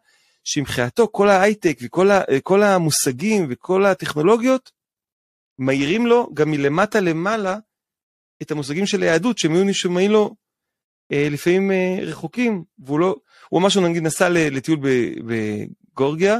שמבחינתו כל ההייטק וכל המושגים וכל הטכנולוגיות, מאירים לו גם מלמטה למעלה את המושגים של היהדות שהם היו נשמעים לו אה, לפעמים אה, רחוקים והוא לא הוא שהוא נגיד נסע לטיול בגורגיה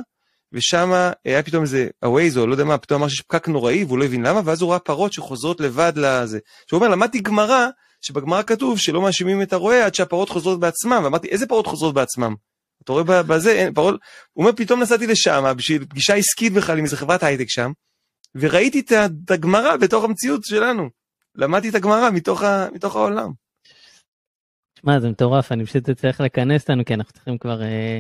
ושם היה פתאום איזה הווייז או לא יודע מה פתאום אמר שיש פקק נוראי והוא לא הבין למה ואז הוא ראה פרות שחוזרות לבד לזה. שהוא אומר למדתי גמרא שבגמרא כתוב שלא מאשימים את הרועה עד שהפרות חוזרות בעצמם ואמרתי איזה פרות חוזרות בעצמם. אתה רואה בזה אין פרות הוא אומר פתאום נסעתי לשם בשביל פגישה עסקית בכלל עם איזה חברת הייטק שם וראיתי את הגמרא בתוך המציאות שלנו. למדתי את הגמרא מתוך, ה... מתוך העולם. שמע, זה מטורף, אני פשוט צריך לכנס אותנו, כי אנחנו צריכים כבר אה,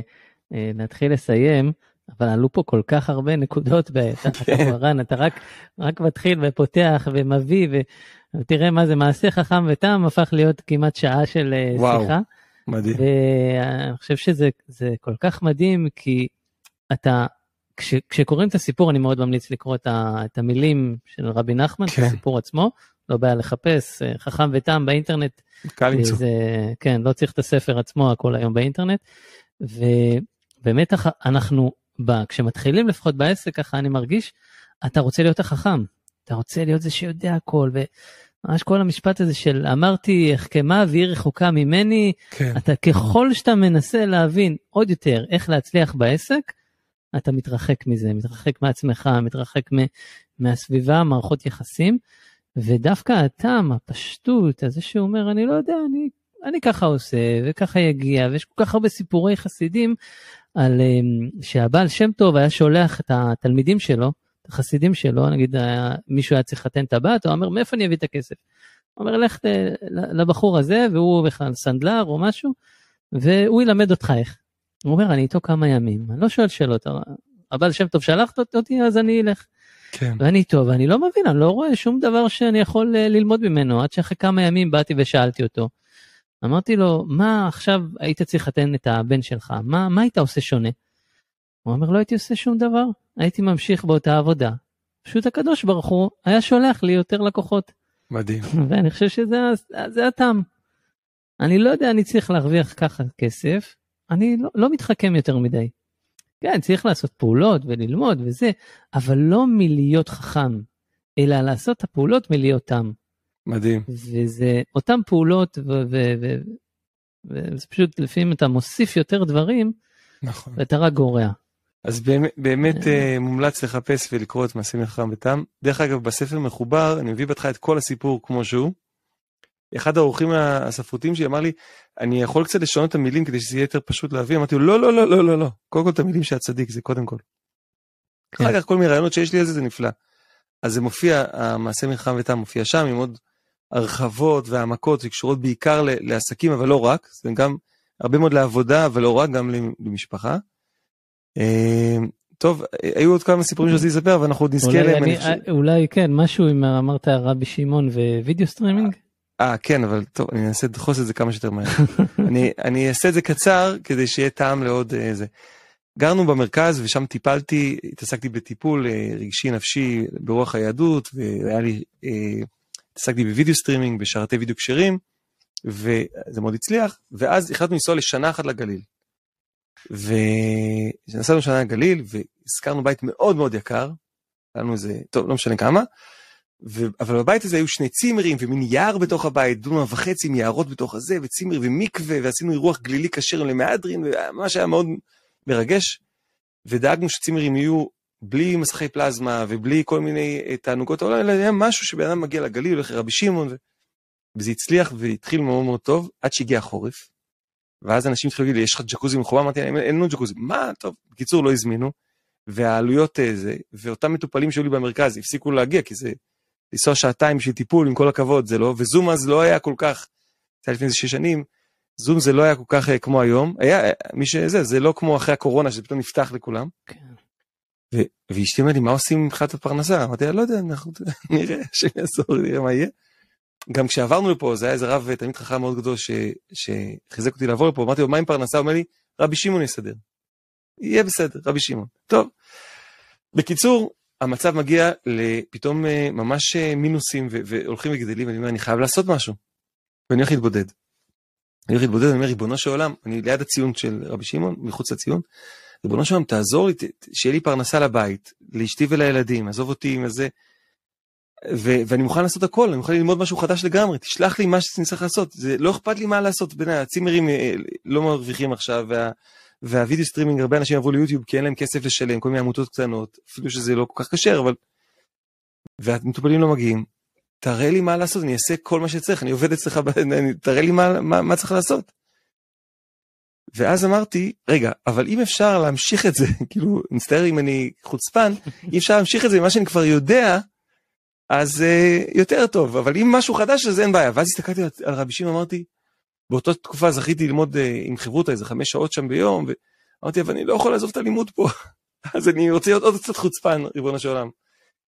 אה, להתחיל לסיים, אבל עלו פה כל כך הרבה נקודות, כן. רן, אתה רק, רק מתחיל ופותח ומביא, ו... ותראה מה זה מעשה חכם ותם, הפך להיות כמעט שעה של אה, וואו, שיחה. מדהים. ואני חושב שזה כל כך מדהים, כי אתה כש, כשקוראים את הסיפור אני מאוד ממליץ לקרוא את, ה, את המילים של רבי נחמן, כן. את הסיפור עצמו, לא בעיה לחפש, אה, חכם וטעם באינטרנט. קל למצוא. זה, כן, לא צריך את הספר עצמו הכל היום באינטרנט. ובאמת אנחנו, ב, כשמתחילים לפחות בעסק ככה אני מרגיש, אתה רוצה להיות החכם, אתה רוצה להיות זה שיודע הכל. וממש כל המשפט הזה של אמרתי החכמה והיא רחוקה ממני, כן. אתה ככל שאתה מנסה להבין עוד יותר איך להצליח בעסק, אתה מתרחק מזה, מתרחק מעצמך, מתרחק מהסביבה, מערכות יחסים, ודווקא הטעם, הפשטות, הזה שאומר, אני לא יודע, אני, אני ככה עושה, וככה יגיע, ויש כל כך הרבה סיפורי חסידים על אמ, שהבעל שם טוב היה שולח את התלמידים שלו, את החסידים שלו, נגיד מישהו היה צריך לחתן את הבת, הוא אומר, מאיפה אני אביא את הכסף? הוא אומר, לך לבחור הזה, והוא בכלל סנדלר או משהו, והוא ילמד אותך איך. הוא אומר, אני איתו כמה ימים, אני לא שואל שאלות, הבעל שם טוב שלחת אותי, אז אני אלך. כן. ואני איתו, ואני לא מבין, אני לא רואה שום דבר שאני יכול אה, ללמוד ממנו, עד שאחרי כמה ימים באתי ושאלתי אותו. אמרתי לו, מה עכשיו היית צריך לתן את הבן שלך, מה, מה היית עושה שונה? הוא אומר, לא הייתי עושה שום דבר, הייתי ממשיך באותה עבודה. פשוט הקדוש ברוך הוא היה שולח לי יותר לקוחות. מדהים. ואני חושב שזה הטעם. אני לא יודע, אני צריך להרוויח ככה כסף, אני לא, לא מתחכם יותר מדי. כן, צריך לעשות פעולות וללמוד וזה, אבל לא מלהיות חכם, אלא לעשות את הפעולות מלהיות תם. מדהים. וזה אותן פעולות, וזה פשוט לפעמים אתה מוסיף יותר דברים, נכון. ואתה רק גורע. אז באמת, באמת אה, מומלץ לחפש ולקרוא את מעשים חכם ותם. דרך אגב, בספר מחובר, אני מביא בהתחלה את כל הסיפור כמו שהוא. אחד האורחים הספרותיים שלי אמר לי, אני יכול קצת לשנות את המילים כדי שזה יהיה יותר פשוט להביא, אמרתי לו, לא, לא, לא, לא, לא, לא, קודם כל את המילים של הצדיק, זה קודם כל. כן. אחר כך כל מיני רעיונות שיש לי על זה, זה נפלא. אז זה מופיע, המעשה מלחם ותם מופיע שם עם עוד הרחבות והעמקות שקשורות בעיקר לעסקים, אבל לא רק, זה גם הרבה מאוד לעבודה, אבל לא רק, גם למשפחה. אה, טוב, היו עוד כמה סיפורים שרציתי לספר, אבל אנחנו עוד נזכה להם. אולי כן, משהו אם אמרת רבי שמעון video streaming? אה, כן, אבל טוב, אני אנסה לדחוס את זה כמה שיותר מהר. אני, אני אעשה את זה קצר כדי שיהיה טעם לעוד איזה. אה, גרנו במרכז ושם טיפלתי, התעסקתי בטיפול אה, רגשי נפשי ברוח היהדות, והיה לי, אה, התעסקתי ב video streaming, בשרתי וידאו כשרים, וזה מאוד הצליח, ואז החלטנו לנסוע לשנה אחת לגליל. ונסענו שנה לגליל, והשכרנו בית מאוד מאוד יקר, היה לנו איזה, טוב, לא משנה כמה, ו... אבל בבית הזה היו שני צימרים ומין יער בתוך הבית, דונם וחצי עם יערות בתוך הזה, וצימר ומקווה, ועשינו אירוח גלילי כשר למהדרין, וממש היה מאוד מרגש. ודאגנו שצימרים יהיו בלי מסכי פלזמה ובלי כל מיני אה, תענוגות העולם, אלא היה משהו שבן אדם מגיע לגליל, הולך לרבי שמעון, ו... וזה הצליח והתחיל מאוד מאוד טוב, עד שהגיע החורף. ואז אנשים התחילו להגיד לי, יש לך ג'קוזי מחובה? אמרתי להם, אין לנו ג'קוזי. מה, טוב, בקיצור, לא הזמינו. והעלויות אה, זה, ואותם מטופלים שהיו לי במרכז הפסיקו להגיע, כי זה לנסוע שעתיים בשביל טיפול, עם כל הכבוד, זה לא, וזום אז לא היה כל כך, זה היה לפני איזה שש שנים, זום זה לא היה כל כך uh, כמו היום, היה, uh, מי שזה, זה לא כמו אחרי הקורונה, שזה פתאום נפתח לכולם. כן. ואשתי אומרת לי, מה עושים מבחינת הפרנסה? אמרתי לה, לא יודע, אנחנו נראה, השם יעזור, נראה מה יהיה. גם כשעברנו לפה, זה היה איזה רב תלמיד חכם מאוד גדול ש, שחיזק אותי לעבור לפה, אמרתי לו, מה עם פרנסה? הוא אומר לי, רבי שמעון יסדר. יהיה בסדר, רבי שמעון. טוב. בקיצור, המצב מגיע לפתאום אה, ממש אה, מינוסים והולכים וגדלים, ואני אומר, אני חייב לעשות משהו. ואני הולך להתבודד. אני הולך להתבודד, אני אומר, ריבונו של עולם, אני ליד הציון של רבי שמעון, מחוץ לציון, ריבונו של עולם, תעזור לי, שיהיה לי פרנסה לבית, לאשתי ולילדים, עזוב אותי עם איזה... ו- ואני מוכן לעשות הכל, אני מוכן ללמוד משהו חדש לגמרי, תשלח לי מה שאני צריך לעשות, זה לא אכפת לי מה לעשות, בין הצימרים אה, לא מרוויחים עכשיו, וה... והווידאו סטרימינג הרבה אנשים עברו ליוטיוב כי אין להם כסף לשלם כל מיני עמותות קטנות אפילו שזה לא כל כך כשר אבל. והמטופלים לא מגיעים. תראה לי מה לעשות אני אעשה כל מה שצריך אני עובד אצלך תראה לי מה, מה, מה צריך לעשות. ואז אמרתי רגע אבל אם אפשר להמשיך את זה כאילו מצטער אם אני חוצפן אי אפשר להמשיך את זה ממה שאני כבר יודע אז uh, יותר טוב אבל אם משהו חדש אז אין בעיה ואז הסתכלתי על רבי שמעון אמרתי באותה תקופה זכיתי ללמוד אה, עם חברותא איזה חמש שעות שם ביום, ואמרתי, אבל אני לא יכול לעזוב את הלימוד פה, אז אני רוצה להיות עוד קצת חוצפן, ריבונו של עולם.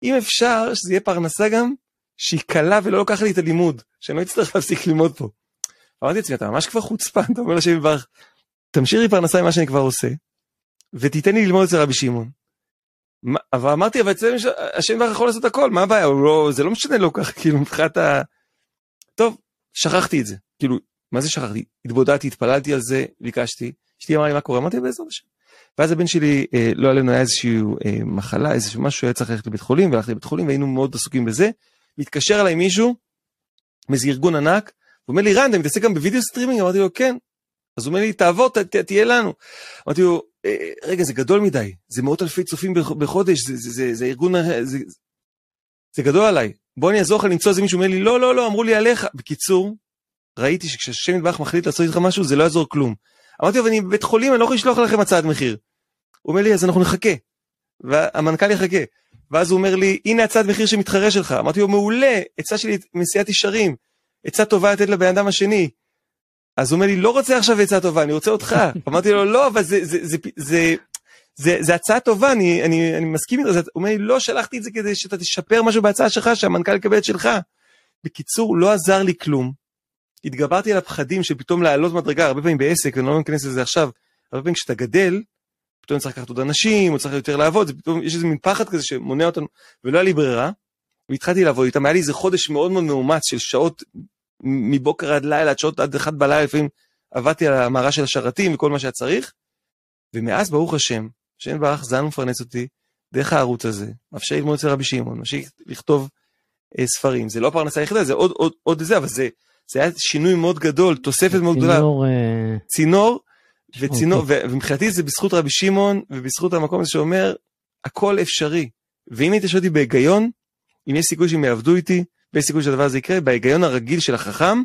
אם אפשר שזה יהיה פרנסה גם, שהיא קלה ולא לוקחת לי את הלימוד, שאני לא אצטרך להפסיק ללמוד פה. אמרתי לעצמי, אתה ממש כבר חוצפן, אתה אומר לשם יברך, תמשיך לי פרנסה ממה שאני כבר עושה, ותיתן לי ללמוד אצל רבי שמעון. אבל אמרתי, אבל אצל השם יברך יכול לעשות הכל, מה הבעיה? לא, זה לא משנה לו ככה, כאילו, מבחינת ה... טוב, שכחתי את זה. כאילו, מה זה שכחתי? התבודדתי, התפללתי על זה, ביקשתי. אשתי אמרה לי מה קורה, אמרתי בעזרת השם. ואז הבן שלי, אה, לא עלינו, היה איזושהי אה, מחלה, איזשהו משהו, היה צריך ללכת לבית חולים, והלכתי לבית חולים והיינו מאוד עסוקים בזה. מתקשר אליי מישהו, מאיזה ארגון ענק, הוא אומר לי, רן, אתה מתעסק גם בווידאו סטרימינג? אמרתי לו, כן. אז הוא אומר לי, תעבור, ת, ת, תהיה לנו. אמרתי לו, אה, רגע, זה גדול מדי, זה מאות אלפי צופים בחודש, זה, זה, זה, זה ארגון, זה, זה גדול עליי. בוא אני אעזור לך למצוא איזה מישהו, אומר לי, לא, לא, לא, אמרו לי עליך. בקיצור, ראיתי שכשהשם יתברך מחליט לעשות איתך משהו זה לא יעזור כלום. אמרתי לו, אני בבית חולים, אני לא יכול לשלוח לכם הצעת מחיר. הוא אומר לי, אז אנחנו נחכה. והמנכ"ל יחכה. ואז הוא אומר לי, הנה הצעת מחיר שמתחרה שלך. אמרתי לו, מעולה, עצה שלי מסיעת ישרים. עצה טובה לתת לבן אדם השני. אז הוא אומר לי, לא רוצה עכשיו עצה טובה, אני רוצה אותך. אמרתי לו, לא, אבל זה, זה, זה, זה, זה, זה הצעה טובה, אני, אני, אני מסכים איתך. הוא אומר לי, לא, שלחתי את זה כדי שאתה תשפר משהו בהצעה שלך, שהמנכ"ל יקבל את שלך. בקיצור, לא עזר לי כלום. התגברתי על הפחדים של פתאום לעלות מדרגה, הרבה פעמים בעסק, אני לא אכנס לזה עכשיו, הרבה פעמים כשאתה גדל, פתאום צריך לקחת עוד אנשים, או צריך יותר לעבוד, פתאום יש איזה מין פחד כזה שמונע אותנו, ולא היה לי ברירה, והתחלתי לעבוד איתם, היה לי איזה חודש מאוד מאוד מאומץ של שעות מבוקר עד לילה, עד שעות עד אחת בלילה, לפעמים עבדתי על המערה של השרתים וכל מה שהיה צריך, ומאז ברוך השם, השם יתברך זן ומפרנס אותי דרך הערוץ הזה, מאפשר ללמוד אצל רבי שמעון, מאפשר לכתוב אה, ספרים, זה לא הפרנסה היחידה, זה עוד, עוד, עוד זה, אבל זה, זה היה שינוי מאוד גדול, תוספת מאוד גדולה. צינור, אה, צינור, וצינור, אוקיי. ומבחינתי זה בזכות רבי שמעון ובזכות המקום הזה שאומר, הכל אפשרי. ואם היית שואל אותי בהיגיון, אם יש סיכוי שהם יעבדו איתי, ויש סיכוי שהדבר הזה יקרה, בהיגיון הרגיל של החכם,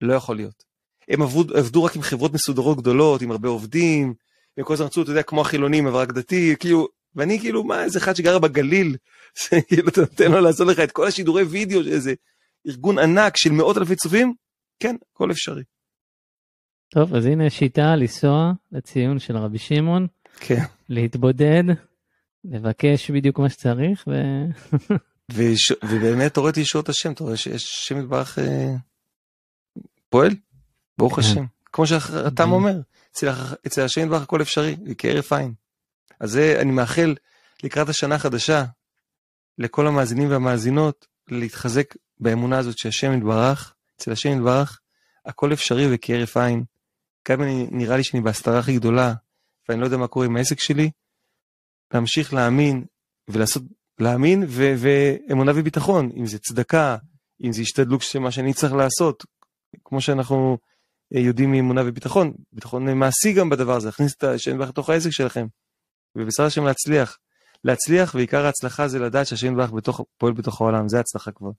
לא יכול להיות. הם עבדו, עבדו רק עם חברות מסודרות גדולות, עם הרבה עובדים, הם כל הזמן רצו, אתה יודע, כמו החילונים, אבל רק דתי, כאילו, ואני כאילו, מה, איזה אחד שגר בגליל, כאילו, אתה נותן לו לעשות לך את כל השידורי וידאו, איזה ארגון ענק של מאות אלפי צופים, כן, הכל אפשרי. טוב, אז הנה שיטה לנסוע לציון של רבי שמעון, כן. להתבודד, לבקש בדיוק מה שצריך, ו... ויש, ובאמת אתה רואה את ישועות השם, אתה רואה שיש השם יתברך אה, פועל, ברוך כן. השם. כמו Mhm. אומר, אצל, אצל השם יתברך הכל אפשרי, כהרף עין. אז זה, אני מאחל לקראת השנה החדשה, לכל המאזינים והמאזינות, להתחזק באמונה הזאת שהשם יתברך, אצל השם יתברך, הכל אפשרי וכהרף עין. גם אם נראה לי שאני בהסתרה הכי גדולה, ואני לא יודע מה קורה עם העסק שלי, להמשיך להאמין ולעשות, להאמין ו- ואמונה וביטחון, אם זה צדקה, אם זה השתדלות של מה שאני צריך לעשות, כמו שאנחנו אה, יודעים מאמונה וביטחון, ביטחון מעשי גם בדבר הזה, להכניס את השם יתברך לתוך העסק שלכם, ובעזרת השם להצליח. להצליח, ועיקר ההצלחה זה לדעת שהשם יתברך פועל בתוך העולם, זה הצלחה כבר.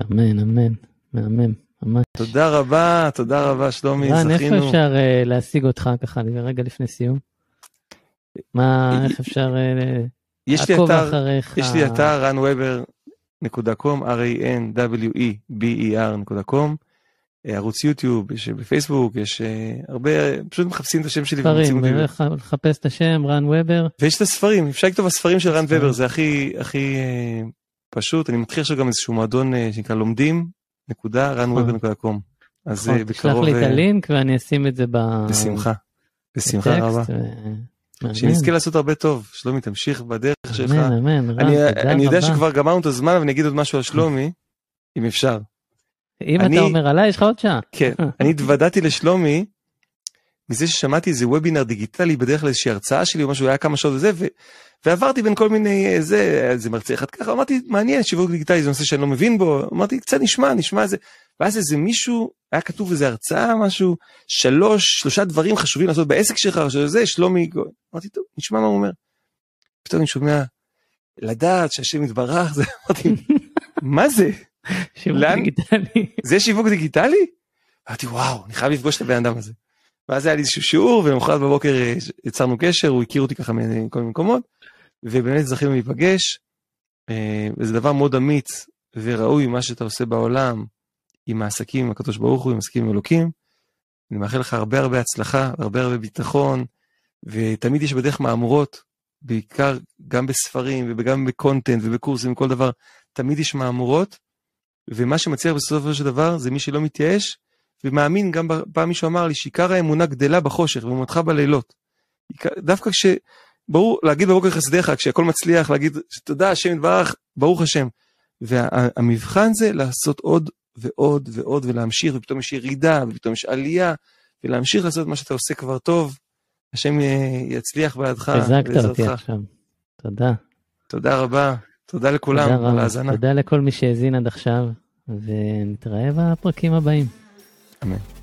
אמן, אמן, מהמם, ממש. תודה רבה, תודה רבה שלומי, רן, איפה זכינו. אפשר אה, להשיג אותך ככה, רגע לפני סיום? מה, איך אפשר אה, לעקוב אחריך? יש לי אתר runweber.com, r-a-n-w-e-b-e-r.com, אה, ערוץ יוטיוב, יש אה, בפייסבוק, יש אה, הרבה, פשוט מחפשים את השם שלי ומוצאים ספרים, אותי. נלך לחפש את השם, רן וובר. ויש את הספרים, אפשר לכתוב הספרים של רן ספרים. ובר, זה הכי הכי אה, פשוט, אני מתחיל עכשיו גם איזשהו מועדון אה, שנקרא לומדים, נקודה, runweber.com. אז אה, נכון, תשלח בקרוב, לי את אה, הלינק ואני אשים את זה ב- בשמחה, בשמחה רבה. שנזכה לעשות הרבה טוב, שלומי תמשיך בדרך שלך. אמן, אמן, אני, תודה אני יודע רבה. שכבר גמרנו את הזמן, אבל אני אגיד עוד משהו על שלומי, אם אפשר. אם אתה אומר עליי, יש לך עוד שעה. כן, אני התוודעתי לשלומי מזה ששמעתי איזה וובינר דיגיטלי בדרך לאיזושהי הרצאה שלי או משהו, היה כמה שעות וזה, ו... ועברתי בין כל מיני, אה, זה, איזה מרצה אחד ככה, אמרתי, מעניין, שיווק דיגיטלי זה נושא שאני לא מבין בו, אמרתי, קצת נשמע, נשמע איזה, ואז איזה מישהו, היה כתוב איזה הרצאה, משהו, שלוש, שלושה דברים חשובים לעשות בעסק שלך, או שזה, שלומי, אמרתי, טוב, נשמע מה הוא אומר. פתאום אני שומע, לדעת שהשם יתברך, זה, אמרתי, מה זה? שיווק? דיגיטלי. זה שיווק דיגיטלי? אמרתי וואו, אני חייב לפגוש את הבן אדם הזה. ואז היה לי איזשהו שיעור ולמחרת בבוקר אה, יצרנו קשר, הוא הכיר אותי ככה מכל מיני מקומות, ובאמת זכינו להיפגש, אה, וזה דבר מאוד אמיץ וראוי מה שאתה עושה בעולם, עם העסקים עם הקדוש ברוך הוא, עם העסקים עם אלוקים. אני מאחל לך הרבה הרבה הצלחה, הרבה הרבה ביטחון, ותמיד יש בדרך מהמורות, בעיקר גם בספרים וגם בקונטנט ובקורסים וכל דבר, תמיד יש מהמורות, ומה שמצליח בסופו של דבר זה מי שלא מתייאש ומאמין, גם פעם מישהו אמר לי שעיקר האמונה גדלה בחושך ואמונתך בלילות. דווקא כש... ברור, להגיד בבוקר חסדיך, כשהכל מצליח, להגיד תודה, השם יתברך, ברוך השם. והמבחן זה לעשות עוד ועוד ועוד ולהמשיך, ופתאום יש ירידה, ופתאום יש עלייה, ולהמשיך לעשות מה שאתה עושה כבר טוב. השם י- יצליח בעדך, חיזקת אותי. עכשיו. תודה. תודה רבה, תודה לכולם תודה על. ההאזנה. תודה לכל מי שהאזין עד עכשיו, ונתראה בפרקים הבאים. אמן.